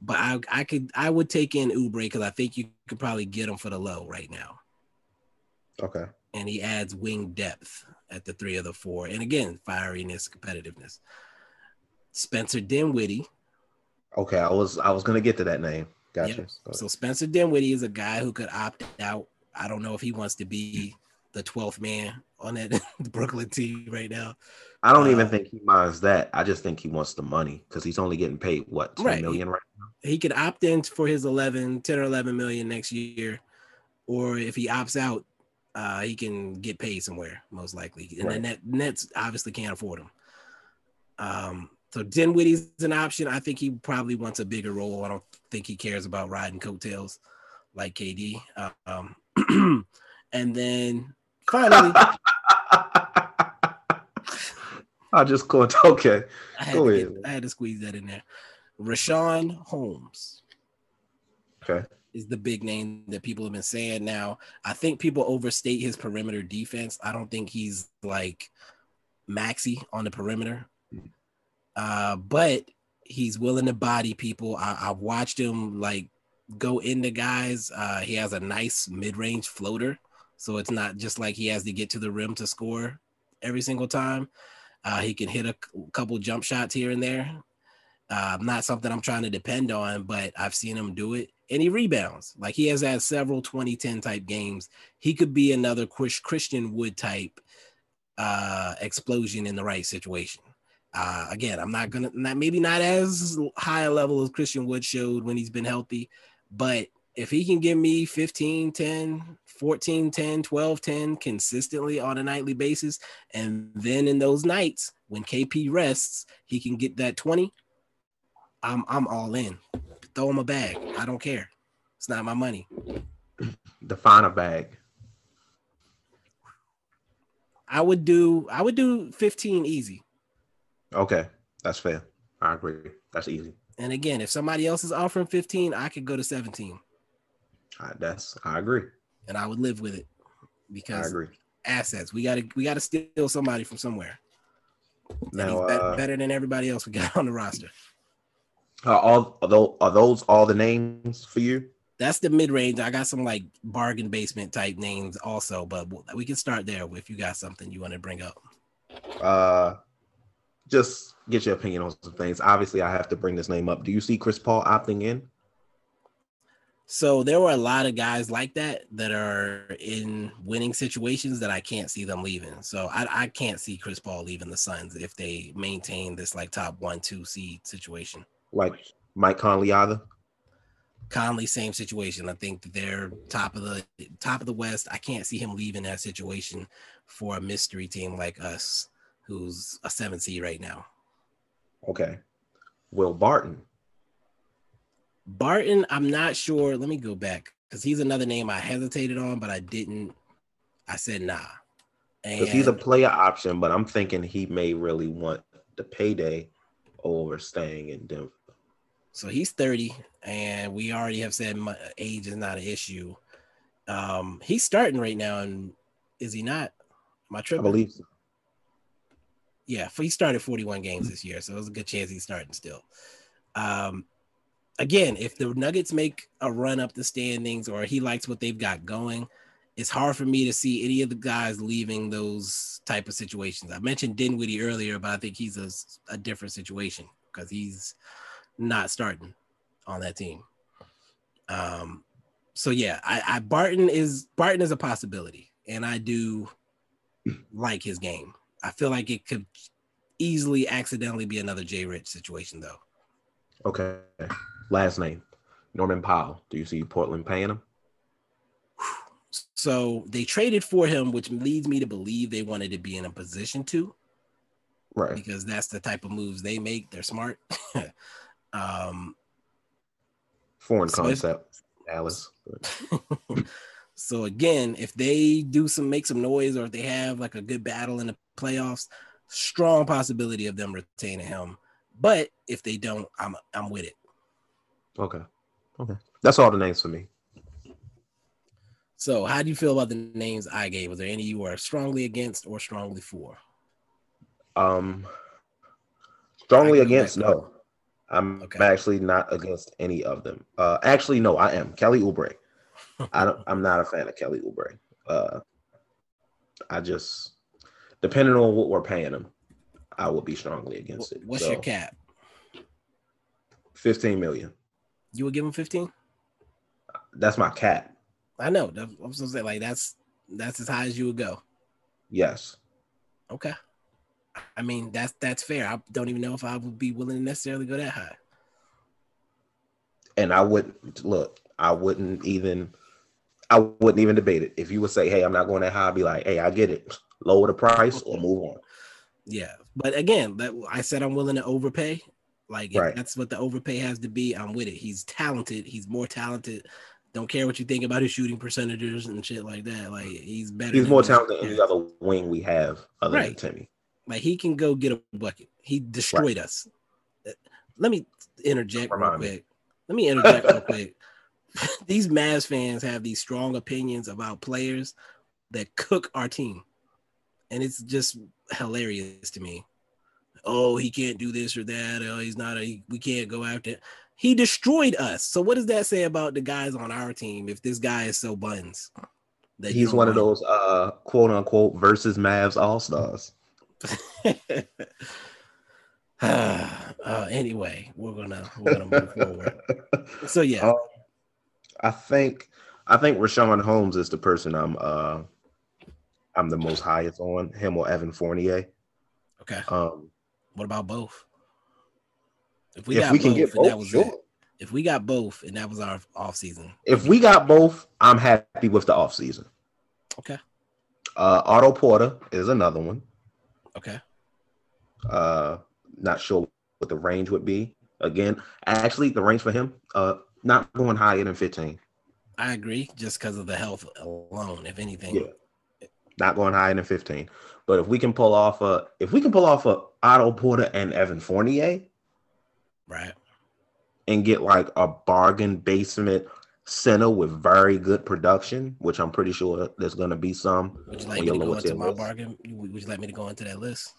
but I I could I would take in Oubre because I think you could probably get him for the low right now Okay. and he adds wing depth at the three of the four. And again, fieriness, competitiveness. Spencer Dinwiddie. Okay. I was I was gonna get to that name. Gotcha. Yep. So Spencer Dinwiddie is a guy who could opt out. I don't know if he wants to be the 12th man on that Brooklyn team right now. I don't even uh, think he minds that. I just think he wants the money because he's only getting paid what ten Right. million right He could opt in for his 11, 10 or 11 million next year. Or if he opts out, uh, he can get paid somewhere, most likely. And the net, Nets obviously can't afford him. Um, so Dinwiddie's an option. I think he probably wants a bigger role. I don't think he cares about riding coattails like KD. Um, and then finally, I just caught okay. I had, Go to ahead. get, I had to squeeze that in there. Richaun Holmes. Okay. is the big name that people have been saying now. I think people overstate his perimeter defense. I don't think he's like Maxi on the perimeter. Uh, but he's willing to body people. I, I've watched him like go into guys. Uh, he has a nice mid-range floater, so it's not just like he has to get to the rim to score every single time. Uh, he can hit a couple jump shots here and there. Uh, not something I'm trying to depend on, but I've seen him do it. And he rebounds. Like he has had several 2010 type games. He could be another Christian Wood type uh, explosion in the right situation. Uh, again, I'm not gonna not maybe not as high a level as Christian Wood showed when he's been healthy, but if he can give me 15, 10, 14, 10, 12, 10 consistently on a nightly basis, and then in those nights when KP rests, he can get that 20. I'm I'm all in. Throw him a bag. I don't care. It's not my money. Define a bag. I would do I would do 15 easy. Okay. That's fair. I agree. That's easy. And again, if somebody else is offering 15, I could go to 17 I, that's I agree. and I would live with it I because agree. assets. We gotta we gotta steal somebody from somewhere. And he's Now, bet- uh, better than everybody else we got on the roster. are all are those, are those all the names for you? that's the mid range. I got some like bargain basement type names also, but we can start there if you got something you want to bring up. Uh, just get your opinion on some things. Obviously, I have to bring this name up. Do you see Chris Paul opting in? So there were a lot of guys like that that are in winning situations that I can't see them leaving. So I, I can't see Chris Paul leaving the Suns if they maintain this like top one, two seed situation. Like Mike Conley either? Conley, same situation. I think they're top of the top of the West. I can't see him leaving that situation for a mystery team like us, who's a seven seed right now. Okay. Will Barton Barton, I'm not sure. Let me go back because he's another name I hesitated on, but I didn't. I said nah. Because he's a player option, but I'm thinking he may really want the payday over staying in Denver. So he's 30, and we already have said age is not an issue. Um, he's starting right now, and is he not? My trip, I believe so. Yeah, he started 41 games this year, so there's a good chance he's starting still. Um, again, if the Nuggets make a run up the standings or he likes what they've got going, it's hard for me to see any of the guys leaving those type of situations. I mentioned Dinwiddie earlier, but I think he's a, a different situation because he's not starting on that team. Um, so yeah, I, I Barton is Barton is a possibility, and I do like his game. I feel like it could easily accidentally be another Jay Rich situation though. Okay. Last name, Norman Powell. Do you see Portland paying him? So they traded for him, which leads me to believe they wanted to be in a position to. Right. Because that's the type of moves they make. They're smart. um, Foreign so concept, if, Alice. so again, if they do some make some noise or if they have like a good battle in the playoffs, strong possibility of them retaining him. But if they don't, I'm I'm with it. Okay. Okay. That's all the names for me. So, how do you feel about the names I gave? Was there any you were strongly against or strongly for? Um, strongly against. No, I'm okay. actually not against any of them. Uh, actually, no, I am Kelly Oubre. I don't. I'm not a fan of Kelly Oubre. Uh, I just, depending on what we're paying him, I would be strongly against it. What's so, your cap? Fifteen million. You would give him 15? That's my cat. I know. I'm supposed to say like that's that's as high as you would go. Yes. Okay. I mean that's that's fair. I don't even know if I would be willing to necessarily go that high. And I wouldn't look. I wouldn't even. I wouldn't even debate it. If you would say, "Hey, I'm not going that high," I'd be like, "Hey, I get it. Lower the price or move on." Yeah, but again, that I said I'm willing to overpay. Like right. that's what the overpay has to be. I'm with it. He's talented. He's more talented. Don't care what you think about his shooting percentages and shit like that. Like he's better. He's more talented than any other wing we have other right. than Timmy. Like he can go get a bucket. He destroyed right. us. Let me interject real quick. Let me interject real quick. These Mavs fans have these strong opinions about players that cook our team. And it's just hilarious to me oh, he can't do this or that. Oh, he's not a, we can't go after. He destroyed us. So what does that say about the guys on our team if this guy is so buns? That he's one of those uh quote unquote versus Mavs all stars. uh, anyway, we're gonna we're gonna move forward. So yeah, um, I think I think Richaun Holmes is the person I'm uh I'm the most highest on him or Evan Fournier. Okay. Um, what about both? If we if got we both, both that was sure. it. If we got both and that was our off season. If we got both, I'm happy with the off season. Okay. Uh Otto Porter is another one. Okay. Uh not sure what the range would be. Again, actually the range for him, uh not going higher than 15. I agree, just because of the health alone, if anything. Yeah. Not going higher than 15. But if we can pull off a if we can pull off a Otto Porter and Evan Fournier, right, and get like a bargain basement center with very good production, which I'm pretty sure there's going to be some. Would you like me to go into my list. bargain? Would you like me to go into that list?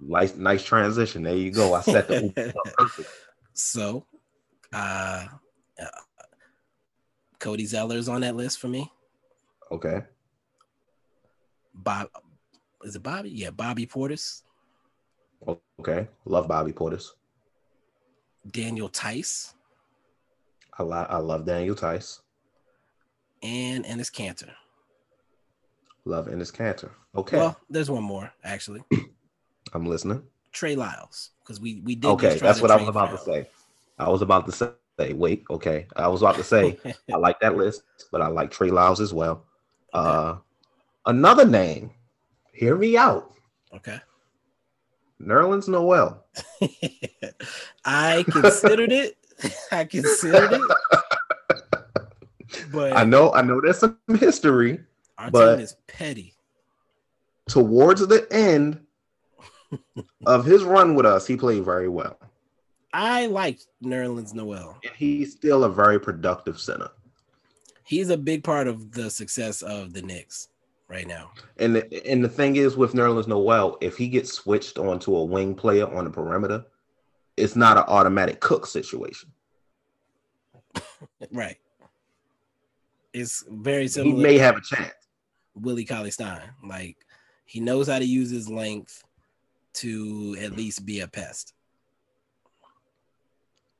Nice, nice transition. There you go. I set the perfect. So, uh, Cody Zeller's on that list for me. Okay. Bob, is it Bobby? Yeah, Bobby Portis. Okay. Love Bobby Portis. Daniel Theis. I, li- I love Daniel Theis. And Enes Kanter. Love Enes Kanter. Okay. Well, there's one more actually. I'm listening. Trey Lyles, because we we did. Okay, that's what I was about to say. I was about to say. Wait, okay. I was about to say I like that list, but I like Trey Lyles as well. Okay. Uh, another name. Hear me out. Okay. Nerlens Noel. I considered it. I considered it. But I know, I know there's some history. Our but team is petty. Towards the end of his run with us, he played very well. I like Nerlens Noel. And he's still a very productive center. He's a big part of the success of the Knicks right now. And the, and the thing is with Nerlens Noel, if he gets switched onto a wing player on the perimeter, it's not an automatic cook situation. right. It's very similar. He may have a chance. Willie Cauley Stein. Like he knows how to use his length to at least be a pest.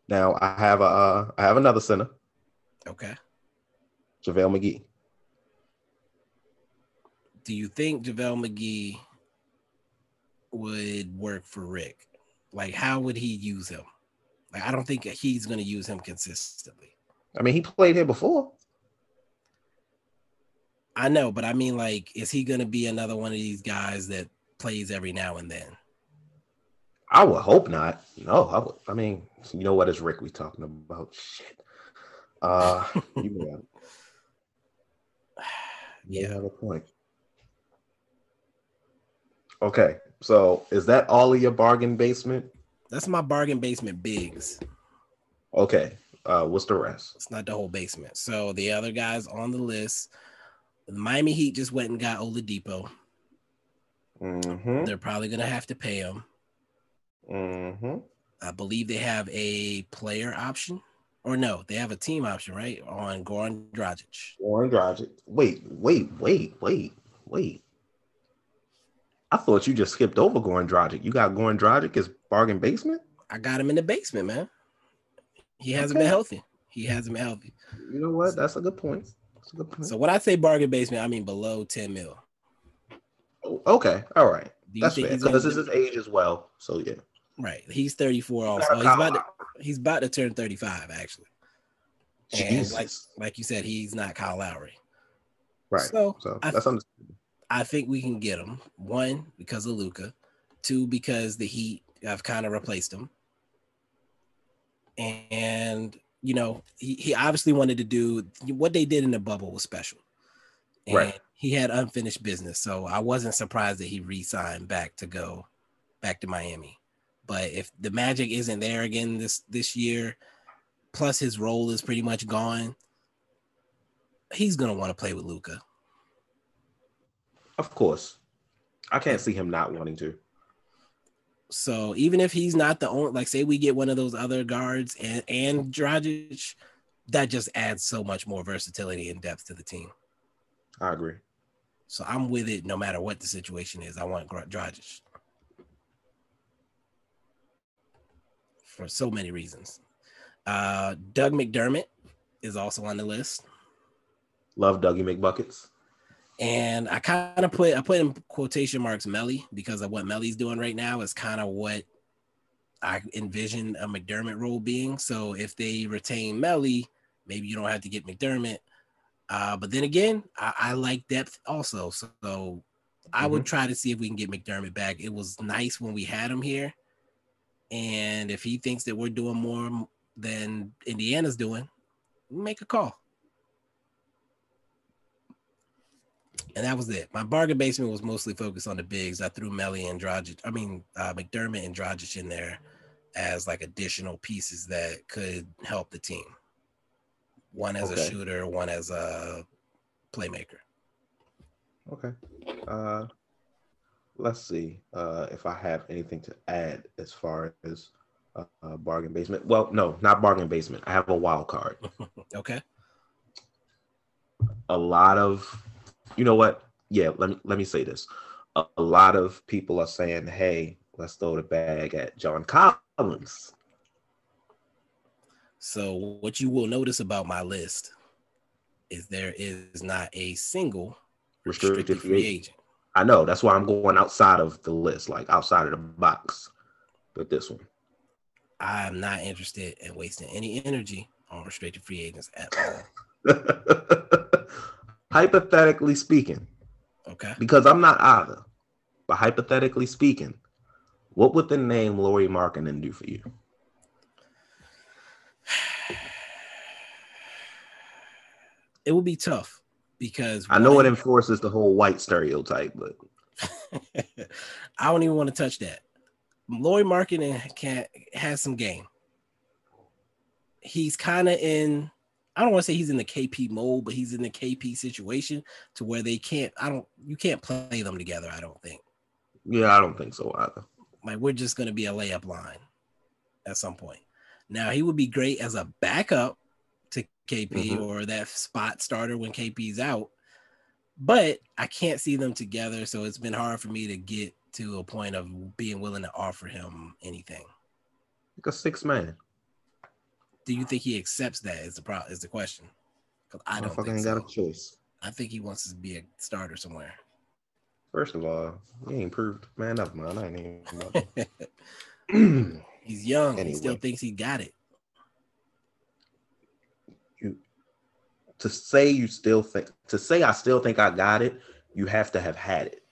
Now I have a uh, I have another center. Okay. JaVale McGee. Do you think JaVale McGee would work for Rick? Like, how would he use him? Like, I don't think he's going to use him consistently. I mean, he played here before. I know, but I mean, like, is he going to be another one of these guys that plays every now and then? I would hope not. No, I would. I mean, you know what is Rick we talking about? Shit. Uh, you yeah. have a point. Okay, so is that all of your bargain basement? That's my bargain basement bigs. Okay, uh, what's the rest? It's not the whole basement. So the other guys on the list, the Miami Heat just went and got Oladipo. Mm-hmm. They're probably gonna have to pay him. Mm-hmm. I believe they have a player option, or no, they have a team option, right? On Goran Dragic. Goran Dragic. Wait, wait, wait, wait, wait. I thought you just skipped over Goran Dragic. You got Goran Dragic as bargain basement? I got him in the basement, man. He hasn't okay. been healthy. He hasn't been healthy. You know what? That's a good point. That's a good point. So when I say bargain basement, I mean below 10 mil. Oh, okay. All right. That's fair. Because this is his age as well. So yeah. Right. He's 34 also. He's about to, he's about to turn 35 actually. And like like you said, he's not Kyle Lowry. Right. So, so I, that's understandable. I think we can get him. One, because of Luka. Two, because the Heat have kind of replaced him. And you know, he, he obviously wanted to do what they did in the bubble was special. And right. he had unfinished business. So I wasn't surprised that he re-signed back to go back to Miami. But if the magic isn't there again this this year, plus his role is pretty much gone, he's gonna want to play with Luka. Of course, I can't see him not wanting to. So even if he's not the only, like, say we get one of those other guards and and Dragic, that just adds so much more versatility and depth to the team. I agree. So I'm with it no matter what the situation is. I want Dragic. for so many reasons. Uh, Doug McDermott is also on the list. Love Dougie McBuckets. And I kind of put I put in quotation marks Melli because of what Melli's doing right now is kind of what I envision a McDermott role being. So if they retain Melli, maybe you don't have to get McDermott. Uh, but then again, I, I, like depth also. So, so I mm-hmm. would try to see if we can get McDermott back. It was nice when we had him here. And if he thinks that we're doing more than Indiana's doing, make a call. And that was it. My bargain basement was mostly focused on the bigs. I threw Melli and Dragic, I mean uh, McDermott and Dragic in there as like additional pieces that could help the team. One as okay. a shooter, one as a playmaker. Okay. Uh, let's see uh, if I have anything to add as far as uh, bargain basement. Well, no, not bargain basement. I have a wild card. okay. a lot of, you know what? Yeah, let me let me say this. A, a lot of people are saying, "Hey, let's throw the bag at John Collins." So what you will notice about my list is there is not a single restricted, restricted free agent. I know that's why I'm going outside of the list, like outside of the box with this one. I'm not interested in wasting any energy on restricted free agents at all. hypothetically speaking, okay, because I'm not either, but hypothetically speaking, what would the name Lauri Markkanen do for you? It would be tough because I know it enforces the whole white stereotype, but I don't even want to touch that. Lauri Markkanen can has some game. He's kind of in I don't want to say he's in the KP mode, but he's in the KP situation to where they can't. I don't. You can't play them together. I don't think. Yeah, I don't think so either. Like we're just gonna be a layup line at some point. Now he would be great as a backup to KP mm-hmm. or that spot starter when KP's out, but I can't see them together. So it's been hard for me to get to a point of being willing to offer him anything. Like a six man do you think he accepts that? Is the pro is the question? Because I don't think so. got a choice. I think he wants to be a starter somewhere. First of all, he ain't proved man up, man. I ain't even. He's young. Anyway. He still thinks he got it. You to say you still think to say I still think I got it. You have to have had it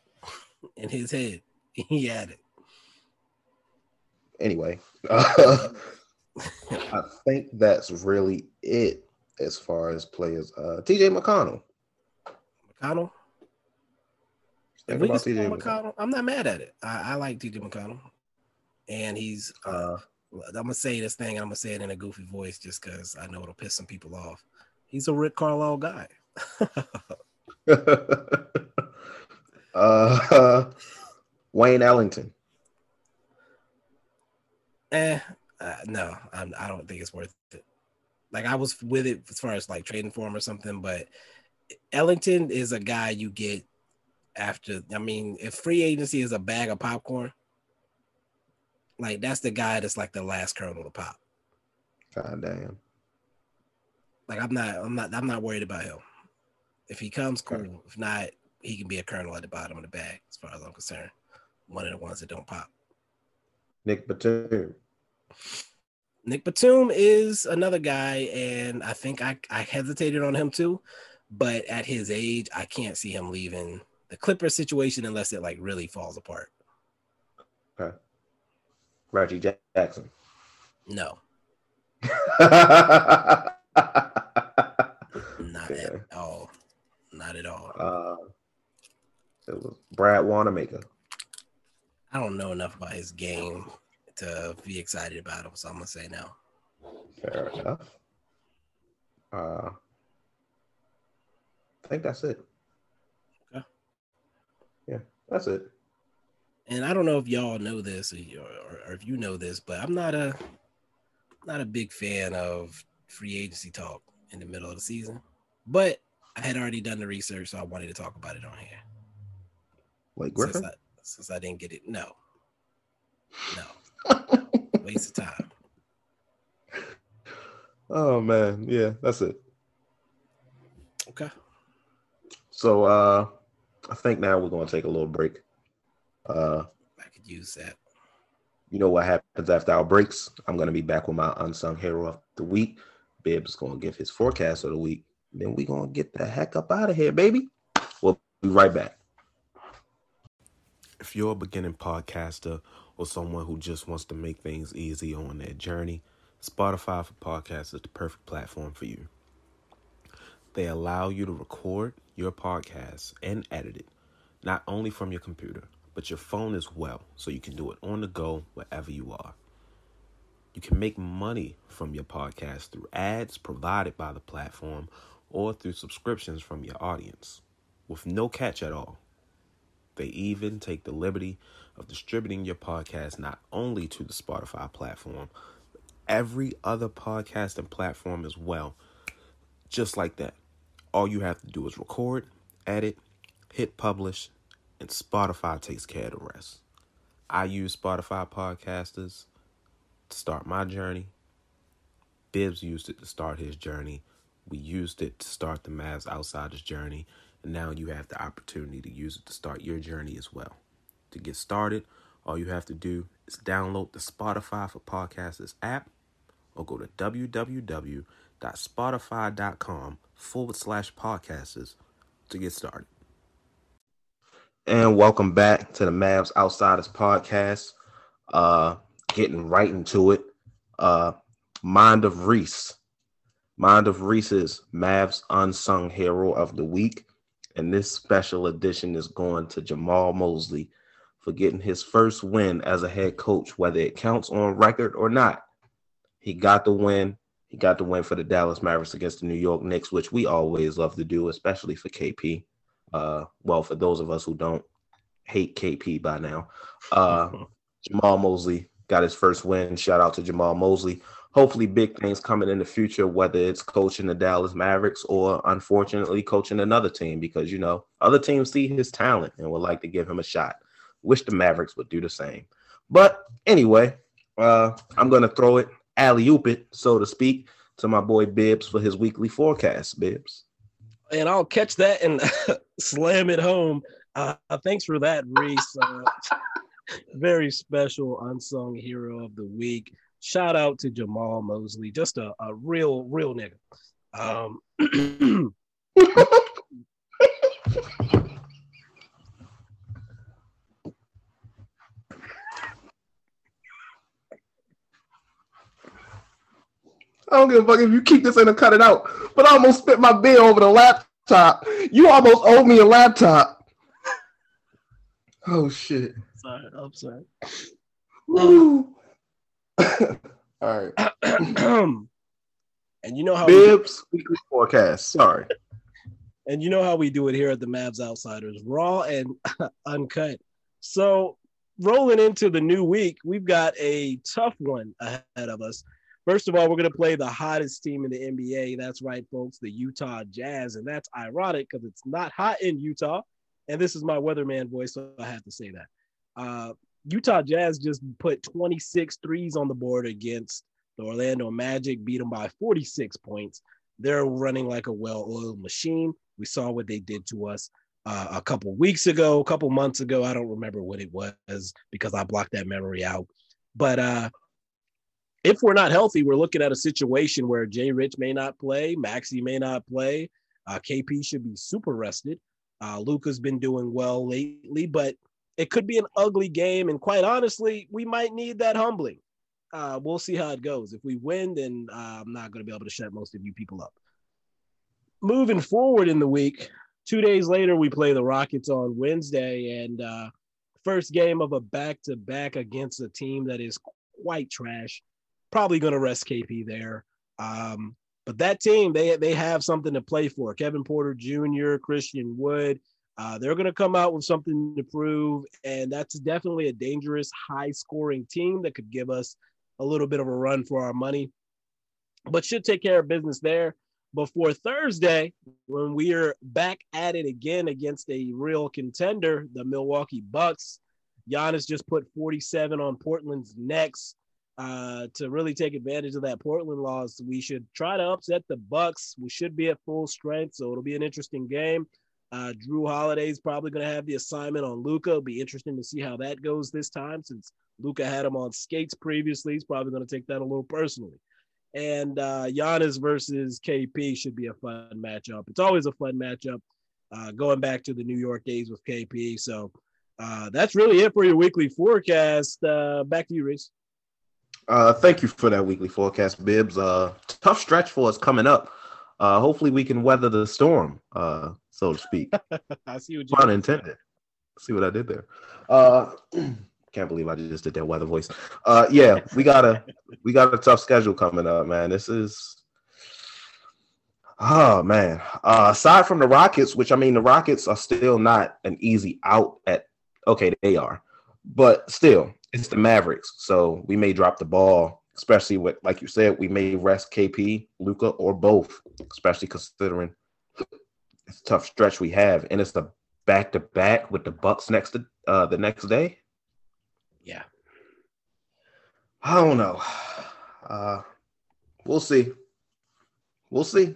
in his head. He had it. Anyway, uh, I think that's really it as far as players. Uh, TJ McConnell. McConnell. Think about TJ McConnell, McConnell, I'm not mad at it. I, I like TJ McConnell, and he's. Uh, I'm gonna say this thing. And I'm gonna say it in a goofy voice just because I know it'll piss some people off. He's a Rick Carlisle guy. uh, Wayne Ellington. Eh, uh, no, I'm, I don't think it's worth it. Like I was with it as far as like trading for him or something, but Ellington is a guy you get after. I mean, if free agency is a bag of popcorn, like that's the guy that's like the last kernel to pop. God damn. Like I'm not, I'm not, I'm not worried about him. If he comes, cool. If not, he can be a kernel at the bottom of the bag, as far as I'm concerned. One of the ones that don't pop. Nick Batum. Nick Batum is another guy, and I think I, I hesitated on him too. But at his age, I can't see him leaving the Clipper situation unless it like really falls apart. Okay. Reggie Jackson. No. Not at all. Not at all. Uh, it was Brad Wanamaker. I don't know enough about his game to be excited about him. So I'm gonna say no. Fair enough. Uh, I think that's it. Okay. Yeah, that's it. And I don't know if y'all know this or, or, or if you know this, but I'm not a not a big fan of free agency talk in the middle of the season. But I had already done the research, so I wanted to talk about it on here. Like Griffin? Since I, since I didn't get it, no, no. Waste of time. Oh man, yeah, that's it. Okay. So uh I think now we're gonna take a little break. Uh I could use that. You know what happens after our breaks? I'm gonna be back with my unsung hero of the week. Bibs gonna give his forecast of the week. Then we gonna get the heck up out of here, baby. We'll be right back. If you're a beginning podcaster or someone who just wants to make things easy on their journey, Spotify for Podcasts is the perfect platform for you. They allow you to record your podcast and edit it, not only from your computer, but your phone as well, so you can do it on the go wherever you are. You can make money from your podcast through ads provided by the platform or through subscriptions from your audience with no catch at all. They even take the liberty of distributing your podcast not only to the Spotify platform, every other podcasting platform as well. Just like that. all you have to do is record, edit, hit publish, and Spotify takes care of the rest. I use Spotify podcasters to start my journey. Bibs used it to start his journey. We used it to start the Mavs Outsiders journey. And now you have the opportunity to use it to start your journey as well. To get started, all you have to do is download the Spotify for Podcasters app or go to www.spotify.com forward slash podcasters to get started. And welcome back to the Mavs Outsiders podcast. Uh, getting right into it. Uh, Mind of Reese. Mind of Reese is Mavs Unsung Hero of the Week. And this special edition is going to Jamahl Mosley for getting his first win as a head coach, whether it counts on record or not. He got the win. He got the win for the Dallas Mavericks against the New York Knicks, which we always love to do, especially for KP. Uh, well, for those of us who don't hate KP by now, uh, Jamahl Mosley got his first win. Shout out to Jamahl Mosley. Hopefully, big things coming in the future, whether it's coaching the Dallas Mavericks or unfortunately coaching another team, because you know other teams see his talent and would like to give him a shot. Wish the Mavericks would do the same. But anyway, uh, I'm gonna throw it alley oop it, so to speak, to my boy Bibs for his weekly forecast. Bibs, and I'll catch that and slam it home. Uh, thanks for that, Reese. Uh, very special unsung hero of the week. Shout out to Jamahl Mosley, just a, a real, real nigga. Um, I don't give a fuck if you keep this in and cut it out. But I almost spit my beer over the laptop. You almost owe me a laptop. Oh shit. Sorry, I'm sorry. Woo. All right. and you know how Bibs we, weekly forecast. Sorry. And you know how we do it here at the Mavs Outsiders, raw and uncut. So rolling into the new week, we've got a tough one ahead of us. First of all, we're going to play the hottest team in the NBA. That's right, folks, the Utah Jazz. And that's ironic because it's not hot in Utah. And this is my weatherman voice, so I have to say that. Uh, Utah Jazz just put 26 threes on the board against the Orlando Magic, beat them by 46 points. They're running like a well oiled machine. We saw what they did to us uh, a couple weeks ago, a couple months ago. I don't remember what it was because I blocked that memory out. But uh, if we're not healthy, we're looking at a situation where Jay Rich may not play, Maxi may not play, uh, KP should be super rested. Uh, Luka's been doing well lately, but it could be an ugly game. And quite honestly, we might need that humbling. Uh, we'll see how it goes. If we win, then uh, I'm not going to be able to shut most of you people up. Moving forward in the week, two days later, we play the Rockets on Wednesday, and uh, first game of a back to back against a team that is quite trash probably going to rest KP there. Um, but that team, they they have something to play for. Kevin Porter Jr., Christian Wood, uh, they're going to come out with something to prove, and that's definitely a dangerous, high-scoring team that could give us a little bit of a run for our money. But should take care of business there before Thursday when we are back at it again against a real contender, the Milwaukee Bucks. Giannis just put 47 on Portland's necks uh, to really take advantage of that Portland loss. We should try to upset the Bucks. We should be at full strength, so it'll be an interesting game. Uh, Jrue Holiday's probably going to have the assignment on Luka. Be interesting to see how that goes this time, since Luka had him on skates previously. He's probably going to take that a little personally. And uh, Giannis versus KP should be a fun matchup. It's always a fun matchup. Uh, going back to the New York days with KP. So uh, that's really it for your weekly forecast. Uh, back to you, Reese. Uh, thank you for that weekly forecast, Bibs. Uh, tough stretch for us coming up. Uh, hopefully we can weather the storm, uh, so to speak. I see what you Pun intended. See what I did there. Uh, can't believe I just did that weather voice. Uh, yeah, we got a we got a tough schedule coming up, man. This is oh man. Uh, aside from the Rockets, which I mean, the Rockets are still not an easy out at. Okay, they are, but still, it's the Mavericks, so we may drop the ball, especially with like you said, we may rest KP, Luka, or both, especially considering it's a tough stretch we have, and it's the back to back with the Bucks next to uh, the next day. Yeah, I don't know. Uh, we'll see. We'll see.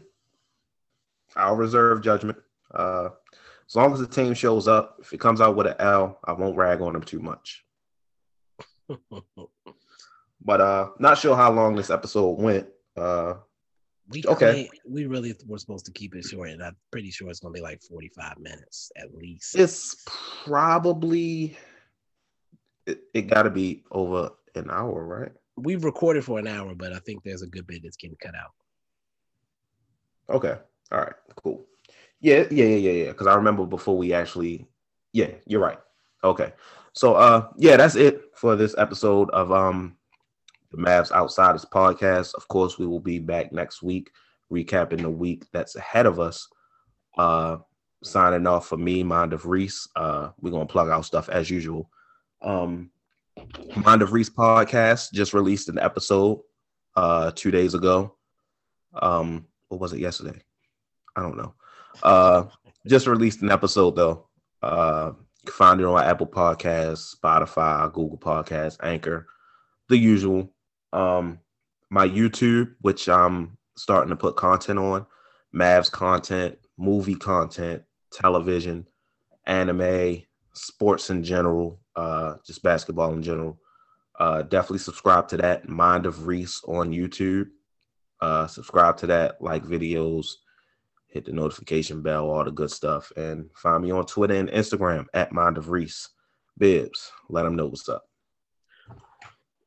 I'll reserve judgment. Uh, as long as the team shows up, if it comes out with an L, I won't rag on them too much. but uh, not sure how long this episode went. Uh, we Okay. We really were supposed to keep it short, and I'm pretty sure it's gonna be like 45 minutes at least. it's probably it, it got to be over an hour, right? We've recorded for an hour, but I think there's a good bit that's getting cut out. Okay. All right. Cool. Yeah. Yeah. Yeah. Yeah. Yeah. Because I remember before we actually. Yeah. You're right. Okay. So uh yeah, that's it for this episode of um the Mavs Outsiders podcast. Of course, we will be back next week recapping the week that's ahead of us. Uh signing off for me, Mind of Reese. Uh we're gonna plug our stuff as usual. Um Mind of Reese podcast just released an episode uh two days ago. Um what was it yesterday? I don't know. Uh just released an episode though. Uh find it on Apple Podcasts, Spotify, Google Podcasts, Anchor, the usual. Um my YouTube, which I'm starting to put content on, Mavs content, movie content, television, anime, sports in general, uh, just basketball in general. Uh, definitely subscribe to that. Mind of Reese on YouTube. Uh, subscribe to that, like videos, hit the notification bell, all the good stuff. And find me on Twitter and Instagram at Mind of Reese. Bibs, let them know what's up.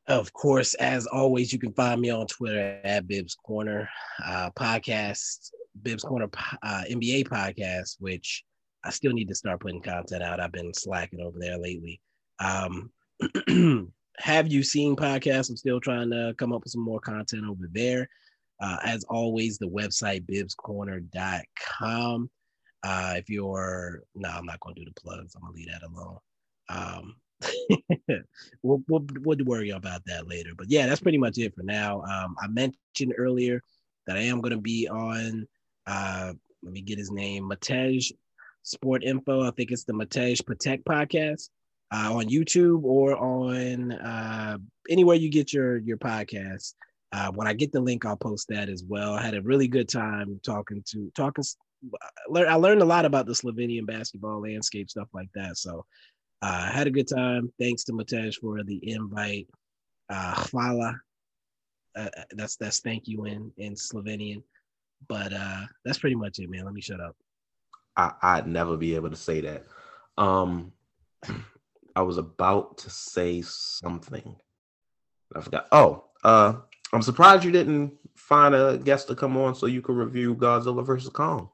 Of course, as always, you can find me on Twitter at Bibs Corner uh, podcast, Bibs Corner uh, NBA podcast, which I still need to start putting content out. I've been slacking over there lately. Um, have you seen podcasts? I'm still trying to come up with some more content over there. Uh, as always, the website bibscorner.com. Uh, if you're no, I'm not going to do the plugs. I'm gonna leave that alone. Um, we'll, we'll we'll worry about that later. But yeah, that's pretty much it for now. Um, I mentioned earlier that I am going to be on. Uh, let me get his name, Matej Sport Info. I think it's the Matej Protect podcast uh, on YouTube or on uh, anywhere you get your your podcast. Uh, when I get the link, I'll post that as well. I had a really good time talking to talking. I learned a lot about the Slovenian basketball landscape, stuff like that. So uh, had a good time. Thanks to Matej for the invite. Uh, hvala. Uh, that's that's thank you in in Slovenian. But uh, that's pretty much it, man. Let me shut up. I, I'd never be able to say that. Um, I was about to say something. I forgot. Oh, uh, I'm surprised you didn't find a guest to come on so you could review Godzilla versus Kong.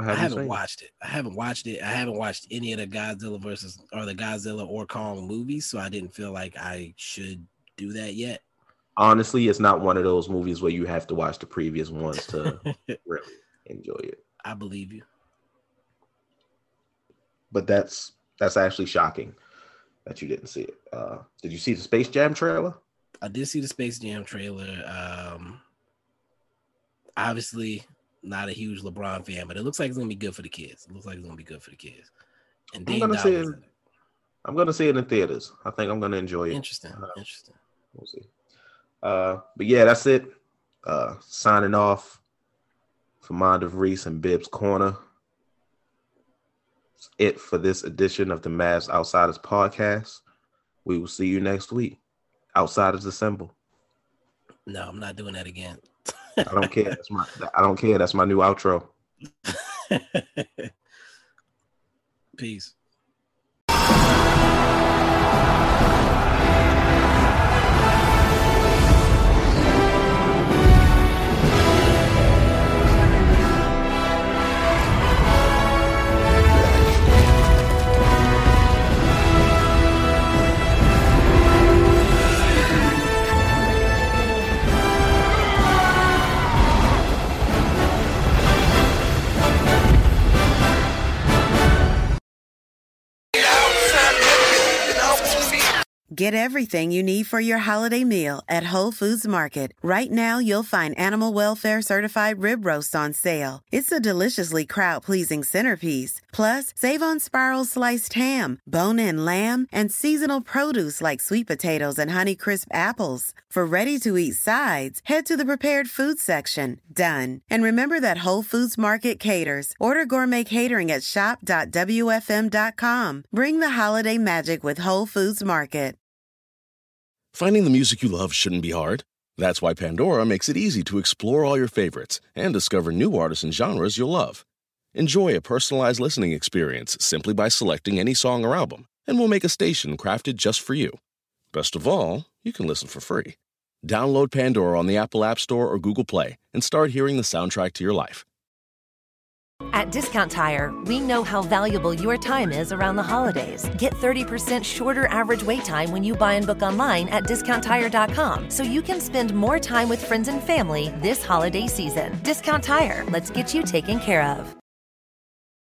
I haven't watched it. I haven't watched it. I haven't watched any of the Godzilla versus or the Godzilla or Kong movies, so I didn't feel like I should do that yet. Honestly, it's not one of those movies where you have to watch the previous ones to really enjoy it. I believe you. But that's that's actually shocking that you didn't see it. Uh, did you see the Space Jam trailer? I did see the Space Jam trailer. Um, obviously, not a huge LeBron fan, but it looks like it's gonna be good for the kids. It looks like it's gonna be good for the kids. And I'm gonna see it. I'm gonna see it in theaters. I think I'm gonna enjoy it. Interesting. Uh, Interesting. We'll see. Uh, but yeah, that's it. Uh, signing off for Mind of Reese and Bibs Corner. That's it for this edition of the Mavs Outsiders podcast. We will see you next week. Outsiders symbol. No, I'm not doing that again. I don't care. That's my. I don't care. That's my new outro. Peace. Get everything you need for your holiday meal at Whole Foods Market. Right now, you'll find animal welfare certified rib roasts on sale. It's a deliciously crowd pleasing centerpiece. Plus, save on spiral sliced ham, bone in lamb, and seasonal produce like sweet potatoes and Honeycrisp apples. For ready to eat sides, head to the prepared food section. Done. And remember that Whole Foods Market caters. Order gourmet catering at shop.wfm.com. Bring the holiday magic with Whole Foods Market. Finding the music you love shouldn't be hard. That's why Pandora makes it easy to explore all your favorites and discover new artists and genres you'll love. Enjoy a personalized listening experience simply by selecting any song or album, and we'll make a station crafted just for you. Best of all, you can listen for free. Download Pandora on the Apple App Store or Google Play and start hearing the soundtrack to your life. At Discount Tire, we know how valuable your time is around the holidays. Get 30% shorter average wait time when you buy and book online at discounttire.com so you can spend more time with friends and family this holiday season. Discount Tire, let's get you taken care of.